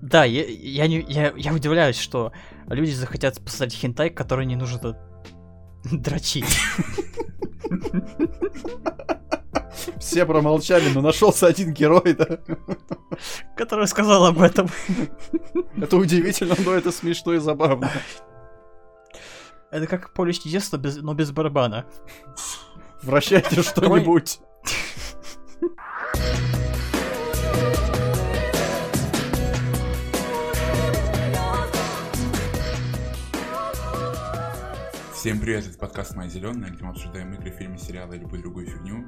Да, я, я, не, я, я удивляюсь, что люди захотят посмотреть хентай, который не нужно дрочить. Все промолчали, но нашелся один герой, да? Который сказал об этом. Это удивительно, но это смешно и забавно. Это как поле чудес, но без, но без барабана. Вращайте что-нибудь. Всем привет, это подкаст «Моя зеленая», где мы обсуждаем игры, фильмы, сериалы и любую другую фигню.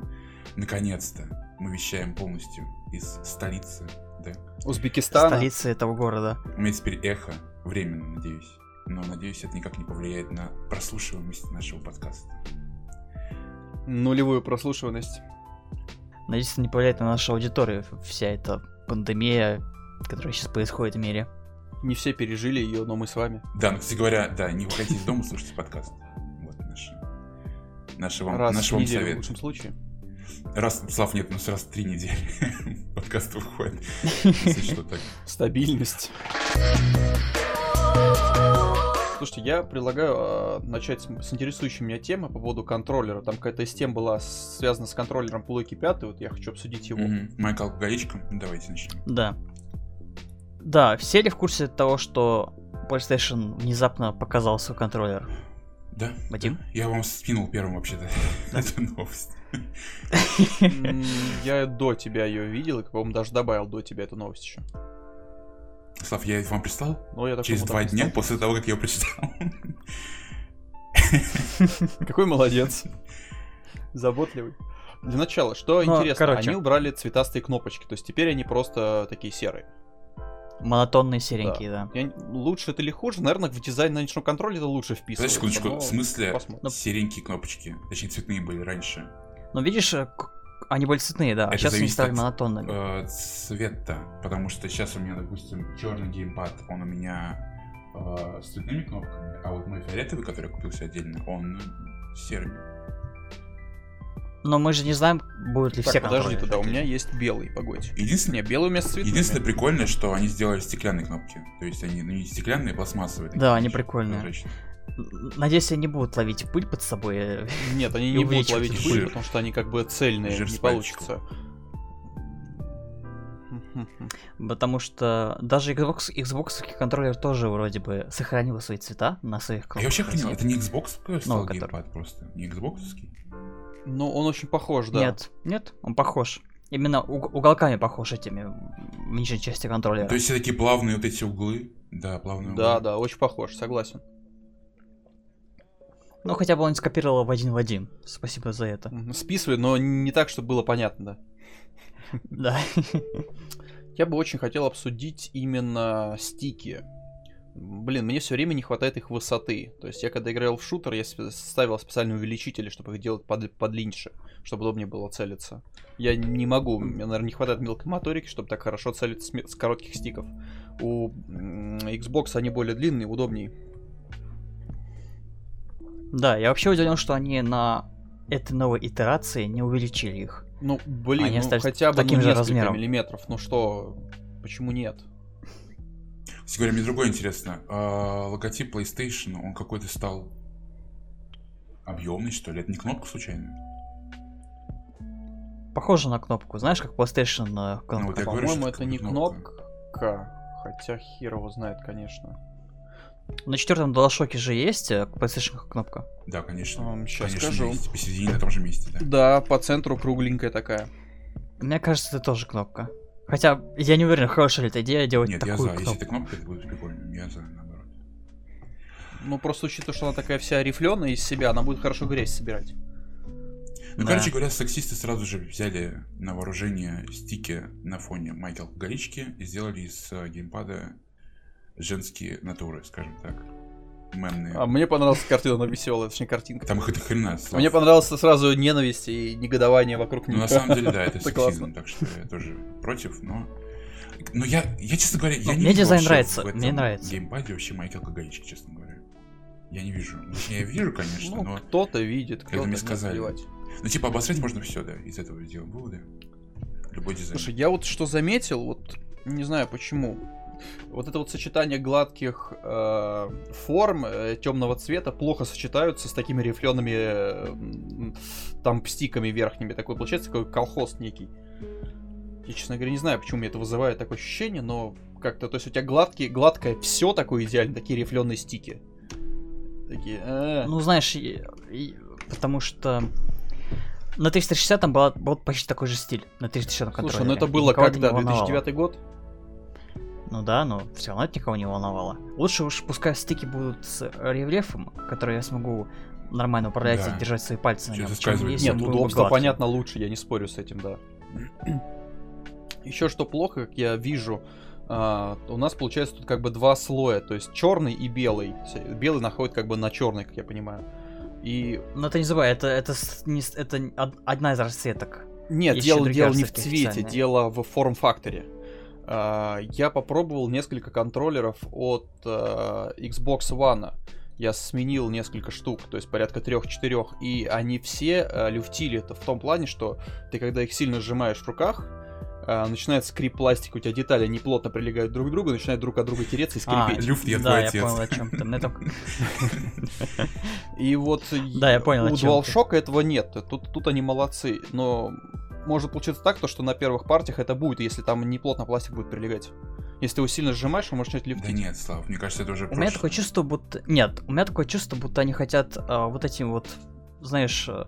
Наконец-то мы вещаем полностью из столицы, да? Узбекистана. Столица этого города. У меня теперь эхо, временно, надеюсь. Но, надеюсь, это никак не повлияет на прослушиваемость нашего подкаста. Нулевую прослушиваемость. Надеюсь, это не повлияет на нашу аудиторию, вся эта пандемия, которая сейчас происходит в мире. Не все пережили ее, но мы с вами. Да, ну, кстати говоря, да, не выходите из дома, слушайте подкаст. Вот наш, наш вам, Раз наш в вам неделю в совет. лучшем случае. Раз, Слав, нет, у нас раз в три недели подкаст выходит. Если что, так. Стабильность. Слушайте, я предлагаю э, начать с, с интересующей меня темы по поводу контроллера. Там какая-то из тем была связана с контроллером Пулоки 5, вот я хочу обсудить его. Майкл Алкоголичка, давайте начнем. Да. Да, все ли в курсе того, что PlayStation внезапно показал свой контроллер? Да? Вадим? да. Я вам скинул первым вообще-то эту новость. Я до тебя ее видел, и, по-моему, даже добавил до тебя эту новость еще. Слав, я вам прислал? Но я так Через два дня после того, как я ее прочитал. Какой молодец. Заботливый. Для начала, что Ну, интересно, короче. они убрали цветастые кнопочки, то есть теперь они просто такие серые. Монотонные серенькие, да. Я- Лучше это или хуже? Наверное, в дизайн на ночном контроле это лучше вписывается. секундочку, но в смысле посмотрим. серенькие кнопочки? Точнее, цветные были раньше. Но видишь, э, к- они были цветные, да, а Это сейчас они стали от, монотонными. э, цвета, потому что сейчас у меня, допустим, черный геймпад, он у меня э, с цветными кнопками, а вот мой фиолетовый, который я купил себе отдельно, он серый. Но мы же не знаем, будут ли Так, все подожди тогда, у меня есть белый, погодь. Единственное, белый у меня с цветными. единственное прикольное, что они сделали стеклянные кнопки. То есть они ну, не стеклянные, а пластмассовые. Да, они прикольные. Надеюсь, они не будут ловить пыль под собой. э, Нет, они не будут ловить жир. пыль, потому что они как бы цельные, Жир не получится. Потому что даже Xbox, Xbox контроллер тоже вроде бы сохранил свои цвета на своих А я вообще кнопках. охренел, это не Xbox стал Ну, который- геймпад просто? Не Xbox? Но он очень похож, да. Нет, нет, он похож. Именно уг- уголками похож этими в нижней части контроллера. То есть все такие плавные вот эти углы? Да, плавные Да, углы. да, очень похож, согласен. Ну, хотя бы он скопировал в один в один. Спасибо за это. Мгм, Списывает, но не так, чтобы было понятно, да. Да. Я бы очень хотел обсудить именно стики. Блин, мне все время не хватает их высоты. То есть я когда играл в шутер, я ставил специальные увеличители, чтобы их делать под, подлиннее, чтобы удобнее было целиться. Я не могу, мне, наверное, не хватает мелкой моторики, чтобы так хорошо целиться с, с коротких стиков. У Xbox они более длинные, удобнее. Да, я вообще удивлен, что они на этой новой итерации не увеличили их. Ну, блин, Они ну, хотя бы таким ну, же размером. миллиметров. Ну что, почему нет? Кстати говоря, мне другое интересно. А, логотип PlayStation, он какой-то стал объемный, что ли? Это не кнопка случайно? Похоже на кнопку. Знаешь, как PlayStation э, кнопка? Ну, вот я говорю, По-моему, это не кнопка. кнопка. Хотя хер его знает, конечно. На четвертом DualShock же есть э, PlayStation кнопка. Да, конечно. Ам, щас конечно, скажу. есть. Посередине на том же месте, да. Да, по центру кругленькая такая. Мне кажется, это тоже кнопка. Хотя я не уверен, хорошая ли эта идея делать Нет, я такую за. Если кнопку. это кнопка, это будет прикольно. Я за, наоборот. Ну, просто учитывая, что она такая вся рифленая из себя, она будет хорошо грязь собирать. Ну, Да. короче говоря, сексисты сразу же взяли на вооружение стики на фоне Майкл Горички и сделали из э, геймпада женские натуры, скажем так. Мемные. А мне понравилась картина, она веселая, точнее картинка. Там их это хрена. Слав. Мне понравилась сразу ненависть и негодование вокруг Ну, них. на самом деле, да, это сексизм, классно. так что я тоже против, но... Но я, я, честно говоря, я Ну, не мне вижу дизайн нравится, мне нравится. геймпаде вообще Майкл Горички, честно говоря. Я не вижу. Ну, я вижу, конечно, Ну, но... кто-то видит, кто-то мне не сказали. Ну, типа, обосрать можно все, да, из этого сделать выводы. Любой дизайн. Слушай, я вот что заметил, вот не знаю почему. Вот это вот сочетание гладких э, форм э, темного цвета плохо сочетаются с такими рифлеными э, там стиками верхними. Такой получается такой колхоз некий. Я, честно говоря, не знаю, почему мне это вызывает такое ощущение, но как-то, то есть у тебя гладкие, гладкое все такое идеально, такие рифленые стики. Такие, э. Ну, знаешь, и- и- потому что на 360 там была, был почти такой же стиль. На 360 контроллере. Слушай, ну это было когда? волновало. 2009 год? Ну да, но все равно это никого не волновало. Лучше уж пускай стики будут с рельефом, который я смогу нормально управлять Да. и держать свои пальцы на Чё нем. соскальзывать если Нет, бы удобство гладкий. понятно лучше, я не спорю с этим, да. Еще что плохо, как я вижу, а, у нас получается тут как бы два слоя, то есть черный и белый. Белый находит как бы на черный, как я понимаю. И Но это не забывай, это, это, не это одна из расцветок. нет, Есть дело, дело не в цвете, дело в форм-факторе. А, Я попробовал несколько контроллеров от а, Xbox One. Я сменил несколько штук, то есть порядка трех-четырех, и они все а, люфтили это в том плане, что ты когда их сильно сжимаешь в руках, а, начинает скрип пластика, у тебя детали не плотно прилегают друг к другу, начинают друг от друга тереться и А, скрипеть. Люфт, я да, твой я понял, о чем ты. Мне только- И вот Да, я понял, о у. DualShock этого нет. Тут, тут они молодцы. Но может получиться так, то, что на первых партиях это будет, если там не плотно пластик будет прилегать. Если ты его сильно сжимаешь, он может начать Да лифтить. нет, Слав, мне кажется, это уже У меня такое чувство, будто... Нет, у меня такое чувство, будто они хотят а, вот этим вот, знаешь, а,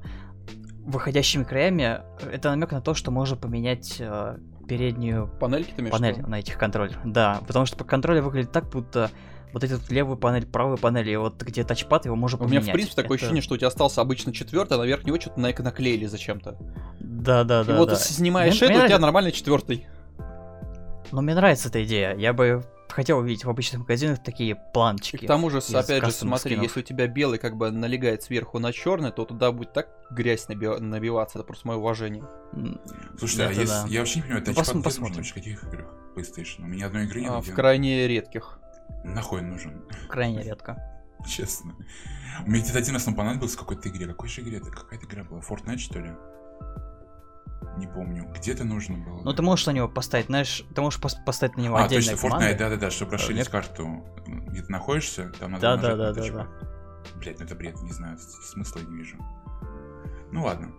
выходящими краями, это намек на то, что можно поменять а, переднюю Панельки ты имеешь панель на этих контроллерах. Да, потому что по контролю выглядит так, будто вот эту вот левую панель, правую панель, и вот где тачпад, его можно У меня, поменять. в принципе, такое Это- ощущение, что у тебя остался обычно четвертый, а наверх него что-то на- наклеили зачем-то. Да, да, И да. вот да. ты снимаешь Мне- это, мне у тебя нормальный четвертый. Но мне нравится эта идея. Я бы хотел увидеть в обычных магазинах такие И планчики. к тому же, из опять же, смотри, скинов. если у тебя белый как бы налегает сверху на черный, то туда будет так грязь наби- набиваться. Это просто мое уважение. Слушай, а это да. я вообще не понимаю, Ну, тачпад пос- где? В каких играх? PlayStation. У меня одной игры нет. А, в крайне редких. Нахуй нужен, Крайне редко. честно. Меня где-то один раз он понадобился в какой-то игре. Какой же игре это? Какая-то игра была? Fortnite, что ли? Не помню. Где-то нужно было. Ну, ты можешь на него поставить, знаешь, ты можешь пос- поставить на него А, отдельные точно, команды. Fortnite, да-да-да, чтобы расширить нет? карту, где ты находишься, там надо Да, да, да, да, тачпад. Блять, ну это бред, не знаю, смысла не вижу. Ну ладно.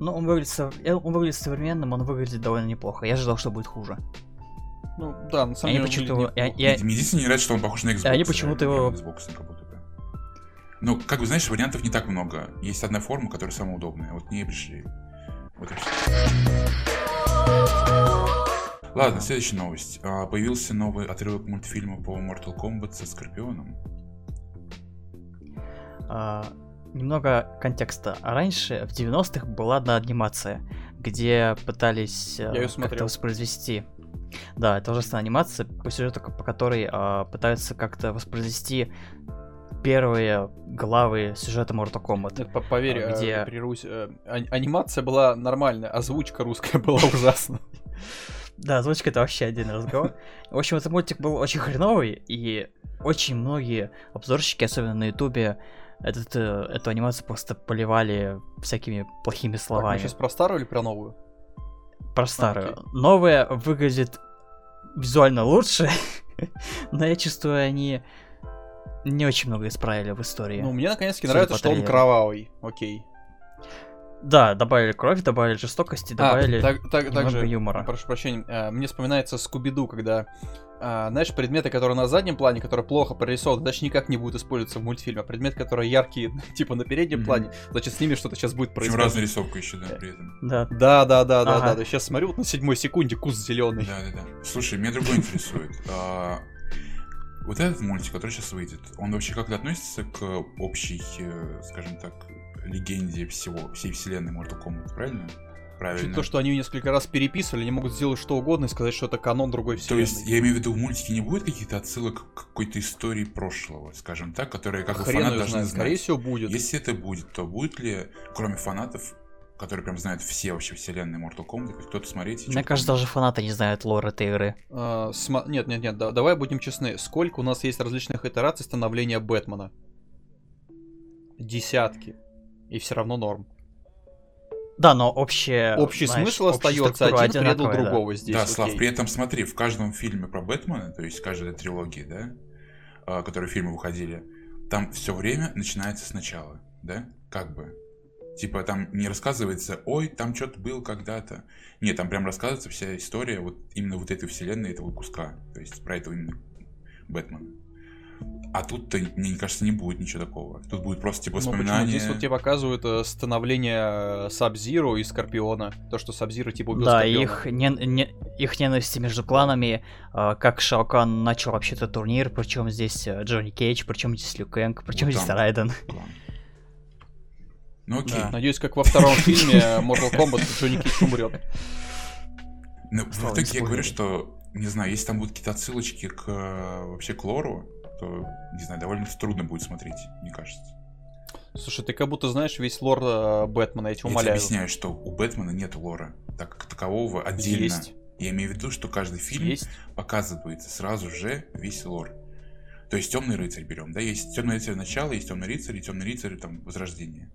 Ну, он выглядит, э, он выглядит современным, он выглядит довольно неплохо. Я ожидал, что будет хуже. Ну, да, на самом Они деле... почему-то выглядит его- я- я- Мне единственное не нравится, что он похож на Xbox. они почему-то реально, его- Xbox будто бы. Ну, как бы, знаешь, вариантов не так много. Есть одна форма, которая самая удобная. Вот к ней пришли. Вот и всё. Ладно, следующая новость. А, Появился новый отрывок мультфильма по Mortal Kombat со Скорпионом. А, немного контекста. Раньше, в 90-х, была одна анимация, где пытались э, как-то воспроизвести. Да, это ужасная анимация, по сюжету, по которой а, пытаются как-то воспроизвести первые главы сюжета Mortal Kombat. По- Поверь, А, э, где- прервусь, э, а- анимация была нормальная, озвучка русская была ужасна. Да, озвучка это вообще отдельный разговор. В общем, этот мультик был очень хреновый, и очень многие обзорщики, особенно на ютубе, этот, э, эту анимацию просто поливали всякими плохими Так, мы словами. сейчас про старую или про новую? Про старую. окей. Новая выглядит визуально лучше, но я чувствую, они не очень много исправили в истории. Ну, мне наконец-таки нравится, что он кровавый. Окей. Да, добавили кровь, добавили жестокости, добавили... А, так, так, немного также, юмора. прошу прощения, э, мне вспоминается Скуби-Ду, когда, а, знаешь, предметы, которые на заднем плане, которые плохо прорисованы, значит, никак не будут использоваться в мультфильме, а предметы, которые яркие, типа на переднем Мгм. плане, значит, с ними что-то сейчас будет Причем происходить. разную рисовку еще, да, при этом. Да, Да, да, да, да, Ага. да, Сейчас смотрю, вот на седьмой секунде кус зеленый. Да, да, да. Слушай, меня другое интересует. А, Вот этот мультик, который сейчас выйдет, он вообще как-то относится к общей, э, скажем так, легенде всего, всей вселенной Mortal Kombat, правильно? Правильно. То, что они несколько раз переписывали, они могут сделать что угодно и сказать, что это канон другой То вселенной. есть, я имею в виду, в мультике не будет каких-то отсылок к какой-то истории прошлого, скажем так, которые как бы Хрен фанаты должны знает, знать. скорее всего будет. Если это будет, то будет ли, кроме фанатов, которые прям знают все вообще вселенные Mortal Kombat, хоть кто-то смотреть? и мне кажется, помнить? даже фанаты не знают лор этой игры. А, сма- Нет, нет, нет, да- давай будем честны. Сколько у нас есть различных итераций становления Бэтмена? Десятки. И все равно норм. Да, но общее... Общий знаешь, смысл остается, один предал одинаковая, да. другого здесь. да, Слав, окей. при этом смотри, в каждом фильме про Бэтмена, то есть в каждой трилогии, да, а, которые фильмы выходили, там все время начинается сначала, да, как бы. Типа там не рассказывается, ой, там что-то был когда-то. Нет, там прям рассказывается вся история вот именно вот этой вселенной, этого куска. То есть про этого именно Бэтмена. А тут-то, мне кажется, не будет ничего такого. Тут будет просто типа Ну, воспоминания. Здесь вот тебе показывают э, становление Сабзиру и Скорпиона. То, что Сабзиру типа убил Да, Скорпиона. их, не, не- их ненависти между кланами, а, как Шаокан начал вообще-то турнир, причем здесь э, Джонни Кейдж, причем здесь Лю Кэнг, причем Вот здесь там. Райден. Ну окей. Да. Надеюсь, как во втором фильме Mortal Kombat Джонни Кейдж умрет. Ну, в итоге я говорю, что, не знаю, если там будут какие-то отсылочки к э, вообще к лору, не знаю, довольно трудно будет смотреть, мне кажется. Слушай, ты как будто знаешь весь лор э, Бэтмена, я тебя Я тебе умоляю. объясняю, что у Бэтмена нет лора, так как такового отдельно. Есть. Я имею в виду, что каждый фильм Есть. показывается сразу же весь лор. То есть темный рыцарь берем, да, есть темный рыцарь начало, есть темный рыцарь и темный рыцарь там возрождение.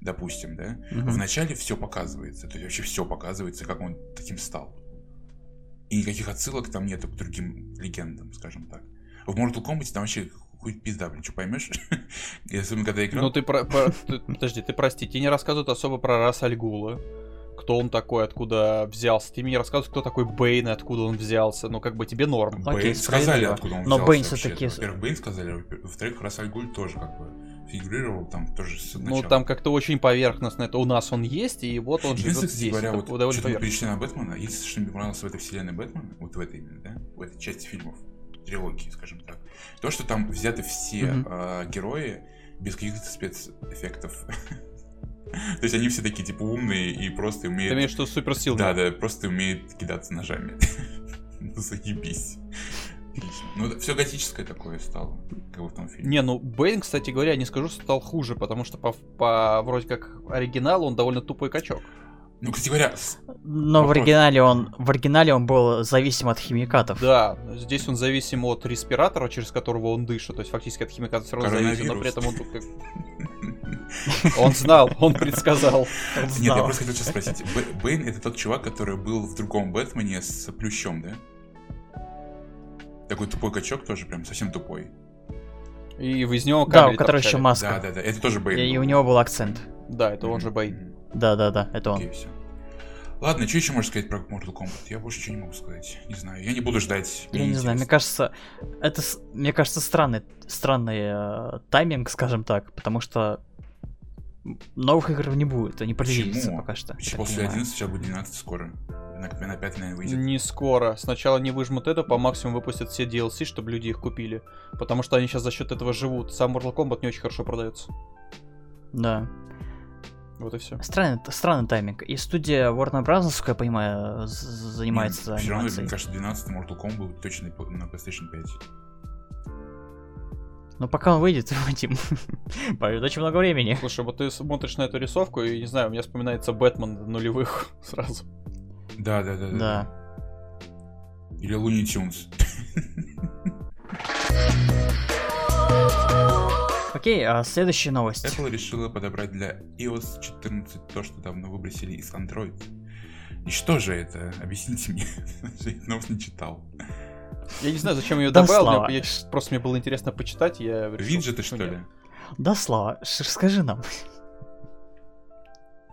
Допустим, да. Мгм. В начале все показывается, то есть вообще все показывается, как он таким стал. И никаких отсылок там нету к другим легендам, скажем так. В Mortal Kombat там вообще хуй пизда, блин, что поймешь? Я особенно когда играл. Ну ты про... про- ты- Подожди, ты прости, тебе не рассказывают особо про Рас Альгула. Кто он такой, откуда взялся. Ты мне не рассказываешь, кто такой Бэйн, и откуда он взялся. Ну, как бы тебе норм. Бэйн Окей, сказали, откуда он Но взялся вообще-то. всё-таки- Во-первых, Бэйн сказали, во- во-вторых, Расаль Гуль тоже как бы фигурировал там тоже с Ну, там как-то очень поверхностно. Это у нас он есть, и вот он живет здесь. говоря, вот довольно что-то мы поверхностно. перешли на Бэтмена. Единственное, что мне понравилось в этой вселенной Бэтмена, вот в этой именно, да, в этой части фильмов, трилогии, скажем так, то, что там взяты все Мгм. а, герои без каких-то спецэффектов. То есть они все такие, типа, умные и просто Ты умеют... имеешь в виду суперсил? Да, да, просто умеют кидаться ножами. Ну, заебись. Отлично. Ну, все готическое такое стало, как в том фильме. Не, ну Бэйн, кстати говоря, не скажу, что стал хуже, потому что по, по вроде как оригиналу он довольно тупой качок. Ну, кстати говоря, Но в оригинале он в оригинале он был зависим от химикатов. Да, здесь он зависим от респиратора, через которого он дышит, то есть фактически от химиката все равно зависим, но при этом он тут как... Он знал, он предсказал. Он Нет, я знал. просто хотел сейчас спросить. Бэйн это тот чувак, который был в другом Бэтмене с плющом, да? Такой тупой качок тоже, прям совсем тупой. И из него Да, у которого еще торчали. Да, маска. да, да. Это тоже Бэйн. И, и у него был акцент. Да, это он же Бэйн. Да, да, да, это он. Окей, все. Ладно, что еще можно сказать про Mortal Kombat? Я больше ничего не могу сказать. Не знаю. Я не буду ждать. Я мне не знаю, мне кажется, это, мне кажется, странный, странный э, тайминг, скажем так, потому что новых игр не будет, они Почему? пока что. я После понимаю. 11 сейчас будет 12 скоро. На, на 5, наверное, выйдет. Не скоро. Сначала не выжмут это, по максимуму выпустят все DLC, чтобы люди их купили. Потому что они сейчас за счет этого живут. Сам Mortal Kombat не очень хорошо продается. Да. Вот и все. Странный, странный тайминг. И студия Warner Bros., насколько я понимаю, занимается Все равно, анимацией. мне кажется, 12 Mortal Kombat будет точно на PlayStation 5. Но пока он выйдет, Вадим, пройдет очень много времени. Слушай, вот ты смотришь на эту рисовку, и не знаю, у меня вспоминается Бэтмен нулевых сразу. Да, да, да, да. Да. Или Looney Tunes. Окей, а следующая новость. Apple решила подобрать для iOS 14 то, что давно выбросили из Android. И что же это? Объясните мне. Я новость не читал. Я не знаю, зачем ее Да, добавил, Слава. я просто мне было интересно почитать, я решил, Виджеты, что нет. ли? Да, Слава, расскажи нам.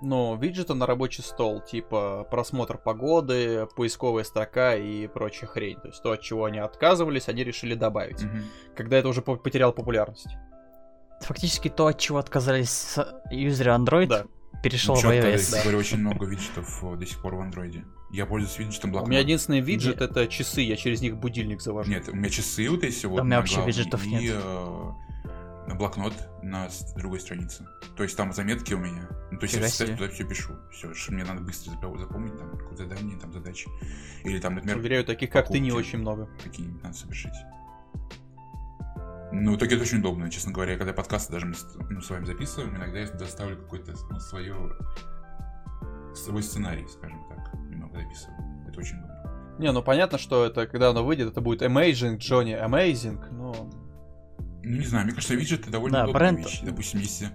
Ну, виджеты на рабочий стол, типа просмотр погоды, поисковая строка и прочая хрень. То есть то, от чего они отказывались, они решили добавить. Мгм. Когда это уже по- потеряло популярность. Фактически то, от чего отказались юзеры Android, Да. перешел Ну, в iOS. кстати говоря, очень много виджетов о, до сих пор в андроиде. Я пользуюсь виджетом У блокнот. меня единственный виджет это часы, я через них будильник завожу. Нет, у меня часы вот эти вот. у меня вообще виджетов и, нет. э, на блокнот на другой странице. То есть там заметки у меня. Ну, то есть я Фига всегда себе. туда все пишу. Все, что мне надо быстро запо- запомнить, там, какое-то задание, там, задачи. Или там, например, Уверяю, таких как ты не очень много. какие-нибудь надо совершить. Ну, так это очень удобно, честно говоря. Когда подкасты даже мы с, ну, с вами записываем, иногда я доставлю какой-то ну, свое, свой сценарий, скажем так, немного записываю. Это очень удобно. Не, ну понятно, что это, когда оно выйдет, это будет Amazing, Johnny, Amazing, но... Ну, не знаю, мне кажется, виджеты довольно Да, удобная бренд- вещь. Допустим, если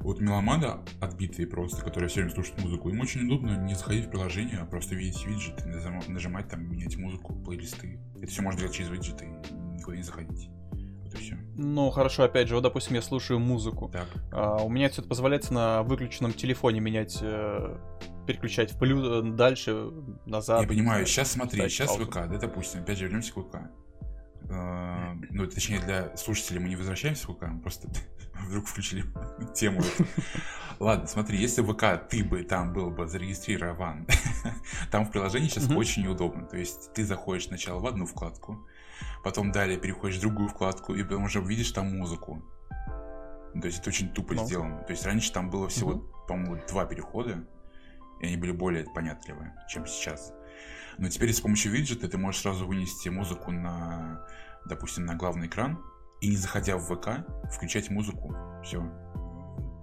Вот меломаны отбитые просто, которые все время слушают музыку, им очень удобно не заходить в приложение, а просто видеть виджеты, нажим- нажимать там, менять музыку, плейлисты. Это все можно делать через виджеты, никуда не заходить. И все. Ну, хорошо, опять же, вот, допустим, я слушаю музыку. Так. А, у меня это позволяется на выключенном телефоне менять, э, переключать в плюс, э, дальше, назад. Я понимаю, сейчас смотри, сейчас паузу. ВК, да, допустим, опять же вернемся к ВК. Э, Ну, точнее, для слушателей мы не возвращаемся в ВК, мы просто вдруг включили тему. Ладно, смотри, если ВК ты бы там был бы зарегистрирован, там в приложении сейчас очень неудобно. То есть ты заходишь сначала в одну вкладку, потом далее переходишь в другую вкладку, и потом уже видишь там музыку. То есть это очень тупо Ну. сделано. То есть раньше там было всего, Мгм. по-моему, два перехода, и они были более понятливые, чем сейчас. Но теперь с помощью виджета ты можешь сразу вынести музыку на, допустим, на главный экран, и не заходя в ВК, включать музыку. Все.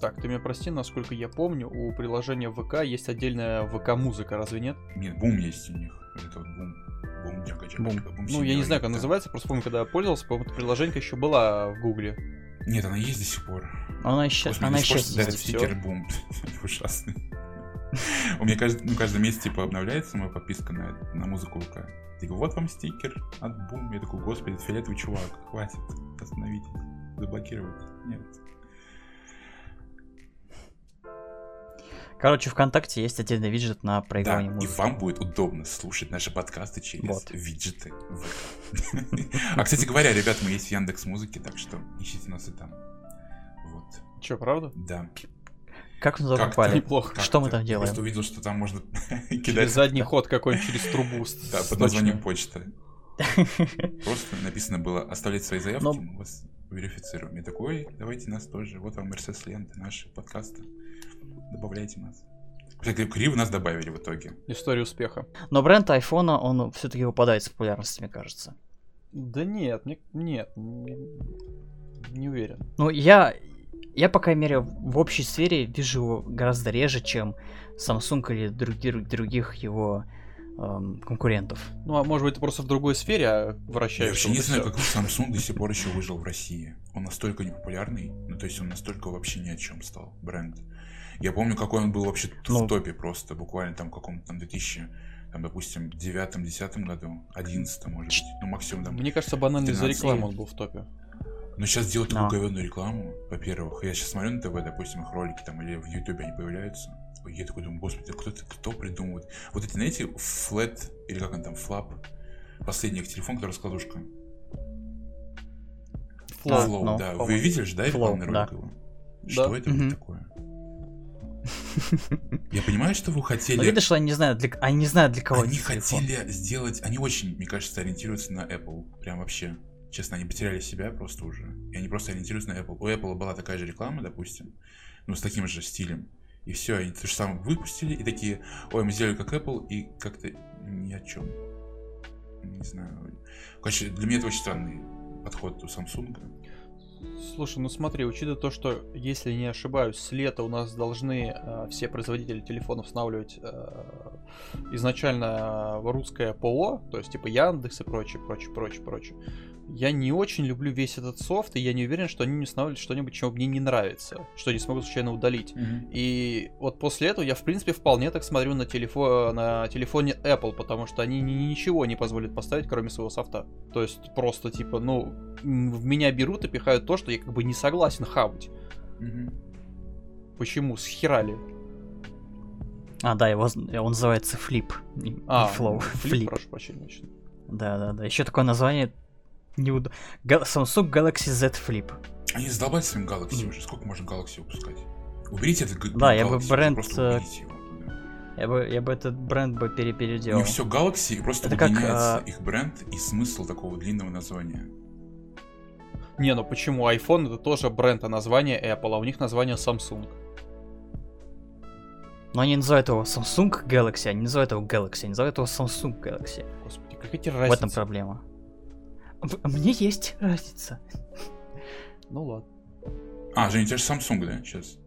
Так, ты меня прости, насколько я помню, у приложения ВК есть отдельная ВК-музыка, разве нет? Нет, бум есть у них. Это вот бум. Бум, джака, Бум. бум, Ну, я не знаю, как она называется, просто помню, когда я пользовался, по-моему, эта приложенька еще была в Гугле. Нет, она есть до сих пор. Она еще, Господи, она еще есть, стикер всё. бум. Ужасно. У меня каждый, ну, каждый месяц типа обновляется моя подписка на, на музыку ВК. Я говорю, вот вам стикер от бум. Я такой, господи, фиолетовый чувак, хватит, остановитесь, заблокировать. Нет. Короче, ВКонтакте есть отдельный виджет на Да, проигрывание и музыки. вам будет удобно слушать наши подкасты через Вот. виджеты. А, кстати говоря, ребят, мы есть в Яндекс Музыке, так что ищите нас и там. Вот, Че, правда? да. Как мы туда попали? Неплохо. Что мы там делаем? Просто увидел, что там можно Через кидать задний ход какой-нибудь, через трубу. Да, под названием почта. Просто написано было оставлять свои заявки, Но- мы вас верифицируем. Я такой, «Ой, давайте нас тоже. Вот вам РСС ленты, наши подкасты. Добавляйте нас. Кстати, криво нас добавили в итоге. История успеха. Но бренд айфона, он все-таки выпадает с популярности, мне кажется. Да нет, мне- нет, не, не уверен. Ну, я, я, по крайней мере, в общей сфере вижу его гораздо реже, чем Samsung или других, других его эм, конкурентов. Ну, а может быть, ты просто в другой сфере а, Я вращаешься. вообще вот не знаю, как Samsung до сих пор еще выжил в России. Он настолько непопулярный, ну то есть он настолько вообще ни о чем стал, бренд. Я помню, какой он был вообще Ну. в топе просто, буквально там в каком-то там 2000, там, допустим, девятом-десятом году, одиннадцатом, может быть, ну максимум там. Мне кажется, банально из-за 13 рекламы лет. он был в топе. Но сейчас делают такую говенную рекламу, во-первых. Я сейчас смотрю на ТВ, допустим, их ролики там или в Ютубе они появляются. Я такой думаю, господи, кто, кто придумывает? Вот эти, знаете, флет, или как он там, флап, последний их телефон, который раскладушка. Флоу. Flow, ну, да. Вы видели же, да, рекламный да. ролик его? Что Да. это такое? Я понимаю, что вы Но хотели... Ну, видно, что они не знают, для, они не знают, для кого Они этот телефон. хотели сделать... Они очень, мне кажется, ориентируются на Apple. Прям вообще. Честно, они потеряли себя просто уже. И они просто ориентируются на Apple. У Apple была такая же реклама, допустим, ну, с таким же стилем. И все, они то же самое выпустили, и такие, ой, мы сделали как Apple, и как-то ни о чем. Не знаю. Короче, для меня это очень странный подход у Samsung. Слушай, ну смотри, учитывая то, что, если не ошибаюсь, с лета у нас должны э, все производители телефонов устанавливать э, изначально э, русское ПО, то есть типа Яндекс и прочее, прочее, прочее, прочее. Я не очень люблю весь этот софт, и я не уверен, что они не устанавливают что-нибудь, чего мне не нравится, что я не смогу случайно удалить. И вот после этого я, в принципе, вполне так смотрю на, телефо- на телефоне Apple, потому что они ни- ничего не позволят поставить, кроме своего софта. То есть просто, типа, ну, в меня берут и пихают то, что я как бы не согласен хавать. Мгм. Почему? Схерали. А, да, его, он называется Flip. не- А, Flow. флип, Flip. прошу прощения. Да, да, да. Еще такое название неуд... Га- Samsung Galaxy Z Flip. Они задолбались своим Galaxy Мгм. уже. Сколько можно Galaxy выпускать? Уберите этот Да, я бы Galaxy, бренд, Просто э, его. да. Я бы, я бы этот бренд бы пере- У переделал. них все Galaxy, и просто Это как, удлиняется а, их бренд и смысл такого длинного названия. Не, ну почему? iPhone это тоже бренд, а название Apple, а у них название Samsung. Но они называют его Samsung Galaxy, они называют его Galaxy, они называют его Samsung Galaxy. Господи, какая тебе В этом разница? проблема. Мне есть разница. Ну ладно. А, Жень, у тебя же Samsung, да, сейчас?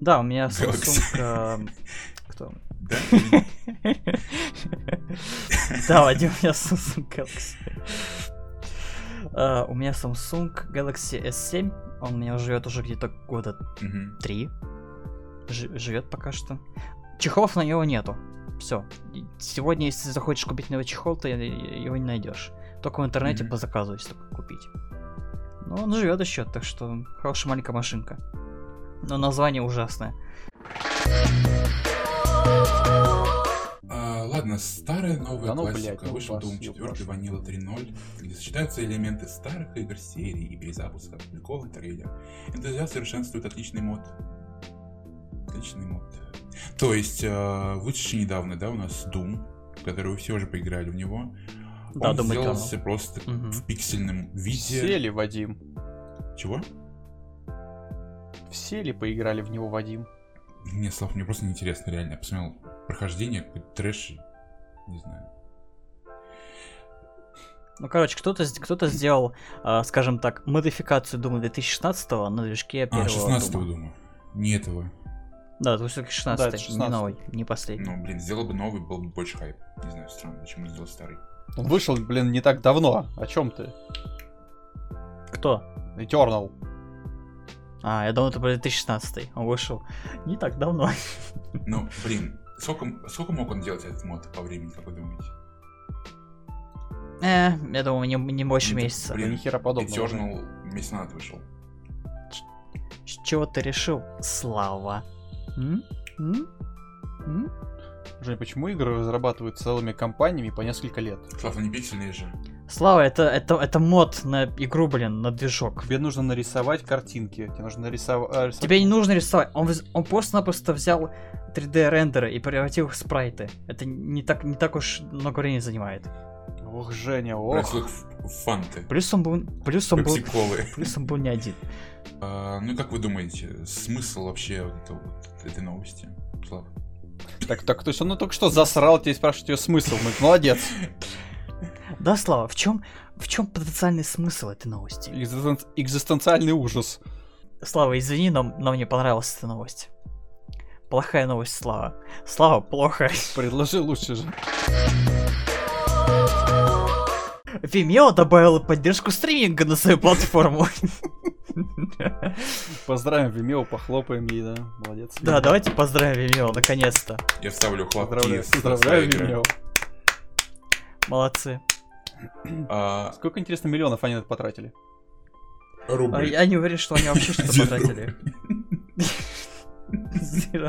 Да, у меня. Samsung... эм, Кто? Да? Да, Вадим, у меня Samsung Galaxy. А, У меня Samsung Galaxy S7. Он у меня живет уже где-то года три. живет пока что. Чехлов на него нету. Все. Сегодня, если захочешь купить новый чехол, то его не найдешь. Только в интернете mm-hmm. по заказу, если купить. Но он живет еще, так что хорошая маленькая машинка. Но название ужасное. А, ладно, старая новая да ну, классика. Блядь, ну, Вышел Doom 4 Vanilla 3.0, где сочетаются элементы старых игр серии и перезапуска. Приколы трейлер. Энтузиаст совершенствует отличный мод. Отличный мод. То есть, э, вышедший недавно, да, у нас Doom, который вы все уже поиграли в него. Да, он сделался Eternal. просто угу. в пиксельном виде. Все ли, Вадим? Чего? Все ли поиграли в него, Вадим? Нет, Слав, мне просто неинтересно, реально. Я посмотрел прохождение, какой-то трэш, не знаю. Ну, короче, кто-то кто сделал, э, скажем так, модификацию Дума 2016 на движке первого А, 16 Дума. Дума. Не этого. Да, это все-таки 16 да, 16 не новый, не последний. Ну, блин, сделал бы новый, был бы больше хайп. Не знаю, странно, почему сделал старый. Он вышел, блин, не так давно. О чем ты? Кто? Eternal. А, я думал, это был 2016. Он вышел не так давно. Ну, блин, сколько, сколько мог он делать этот мод по времени, как вы думаете? Э, я думаю, не, не больше ну, месяца. Блин, ни хера подобного. Eternal месяц назад вышел. С чего ты решил? Слава. М? М? М? Жень, почему игры разрабатывают целыми компаниями по несколько лет? Слава, не пиксельные же. Слава, это, это, это мод на игру, блин, на движок. Тебе нужно нарисовать картинки. Тебе нужно нарисовать... А, Тебе не нужно рисовать. Он, он просто-напросто взял 3D рендеры и превратил их в спрайты. Это не так, не так уж много времени занимает. Ох, Женя, ох. их фанты. Плюс он был, плюс он был, плюс он был не один. А, ну как вы думаете, смысл вообще вот этой новости, Слава? Так, так, то есть он ну, только что засрал, тебе спрашивает ее смысл. Мы, молодец. Да, Слава, в чем, в чем потенциальный смысл этой новости? Экзистен... Экзистенциальный ужас. Слава, извини, но, но мне понравилась эта новость. Плохая новость, Слава. Слава, плохо. Предложи лучше же. Vimeo добавила поддержку стриминга на свою платформу. Поздравим Vimeo, похлопаем ей, да? Молодец. Да, давайте поздравим Vimeo, наконец-то. Я ставлю хлопки. Поздравляю, Vimeo. Молодцы. А... Сколько, интересно, миллионов они потратили? Рубль. А, я не уверен, что они вообще что-то потратили.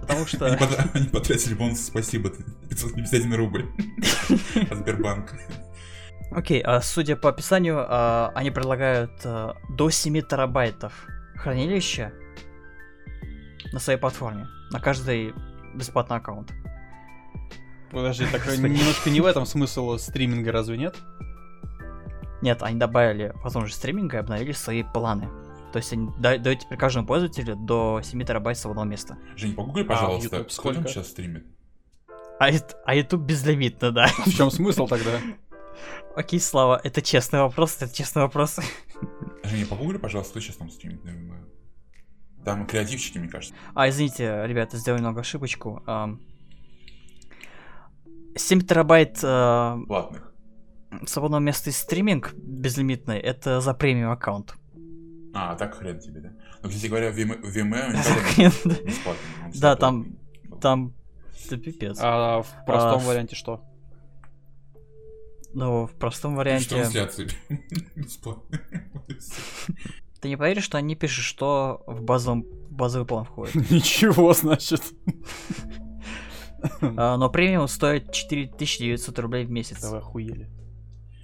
Потому что... Они потратили бонус спасибо, 551 рубль от Сбербанка. Окей, а судя по описанию, а, они предлагают а, до 7 терабайтов хранилища на своей платформе, на каждый бесплатный аккаунт. Подожди, так немножко не в этом смысл стриминга, разве нет? Нет, они добавили возможность стриминга и обновили свои планы. То есть они дают теперь каждому пользователю до 7 терабайт свободного места. Жень, погугли, пожалуйста, а, YouTube сколько он сейчас стримит? А, а YouTube безлимитно, да. В чем смысл тогда? Окей, Слава, это честный вопрос, это честный вопрос. Женя, погугли, пожалуйста, кто сейчас там стримит, наверное. Там креативчики, мне кажется. А, извините, ребята, сделали много ошибочку. 7 терабайт... А, Платных. Свободного места и стриминг безлимитный, это за премиум аккаунт. А, так хрен тебе, да? Ну, кстати говоря, в бесплатно. Да, там... Там... Это пипец. А в простом а, варианте что? Ну, в простом варианте... Трансляции. Ты не поверишь, что они пишут, что в базовом базовый план входит? Ничего, значит. А, но премиум стоит 4900 рублей в месяц. Давай охуели.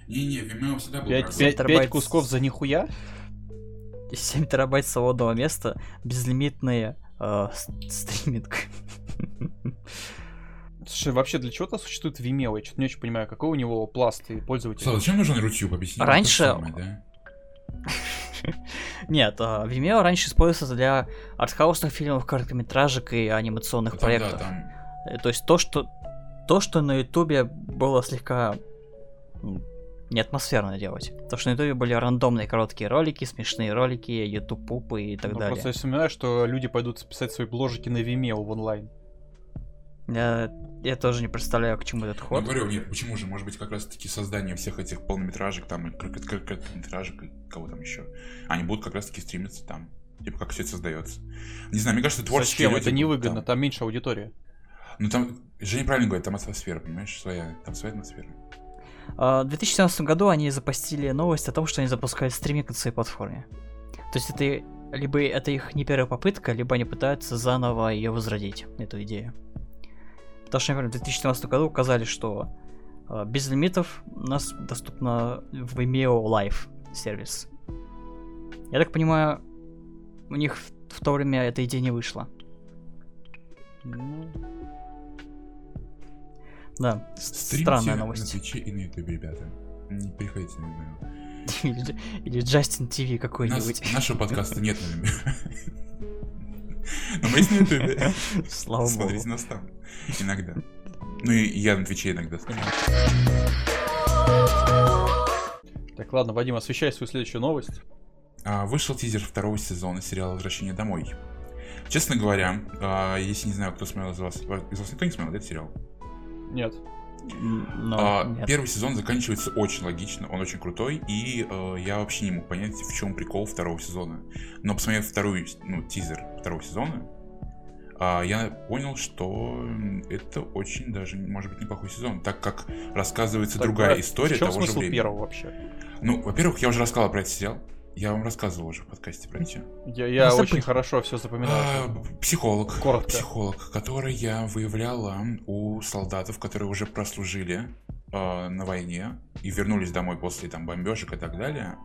Не-не, Vimeo всегда был 5, 5, 5 кусков за нихуя? 7 терабайт свободного места, безлимитные э, стриминг. Слушай, вообще для чего-то существует Vimeo? Я что-то не очень понимаю, какой у него пласт и пользователь. Слава, зачем нужен Рутюб? Объясни. Раньше... Самое, да? Нет, а, Vimeo раньше использовался для артхаусных фильмов, короткометражек и анимационных проектов. Э, то есть то, что то, что на Ютубе было слегка не атмосферно делать. То, что на Ютубе были рандомные короткие ролики, смешные ролики, YouTube пупы и так ну, далее. Просто я вспоминаю, что люди пойдут писать свои бложики на Vimeo в онлайн. Я, я тоже не представляю, к чему этот ход. Я говорю, нет, почему же? Может быть, как раз таки создание всех этих полнометражек, там, и короткометражек, и кого там еще. Они будут как раз таки стримиться там. Типа, как все это создается. Не знаю, мне кажется, творческие Зачем? люди... Это невыгодно, там- там меньше аудитория. Ну там, Женя правильно говорит, там атмосфера, понимаешь, своя, там своя атмосфера. А, В 2017 году они запостили новость о том, что они запускают стриминг на своей платформе. То есть это либо это их не первая попытка, либо они пытаются заново ее возродить, эту идею. Потому что, например, в 2017 году указали, что а, без лимитов у нас доступно в Vimeo Live сервис. Я так понимаю, у них в, в то время эта идея не вышла. Ну, Да, с- Стримите странная на новость. Твиче и на Ютубе, ребята. Не приходите на Vimeo. или, Justin TV Нас- какой-нибудь. нашего подкаста нет на Vimeo. Но мы есть на Ютубе. Слава богу. Смотрите нас там. Иногда. Ну и я на Твиче иногда. Так, ладно, Вадим, освещай свою следующую новость. А, Вышел тизер второго сезона сериала «Возвращение домой». Честно говоря, а, если не знаю, кто смотрел из вас, из вас никто не смотрел этот сериал? Нет. Но А, нет. Первый сезон заканчивается очень логично, он очень крутой, и э, я вообще не мог понять, в чем прикол второго сезона. Но посмотрев второй, ну, тизер второго сезона, а, я понял, что это очень даже, может быть, неплохой сезон, так как рассказывается Так, другая история В чем того же смысл времени. первого вообще? Ну, во-первых, я уже рассказал про этот сериал, я вам рассказывал уже в подкасте, помните? Я, я Ну, очень забыть. хорошо все запоминаю. А, Психолог. Коротко. Психолог, которая выявляла у солдатов, которые уже прослужили э, на войне и вернулись домой после там бомбежек и так далее,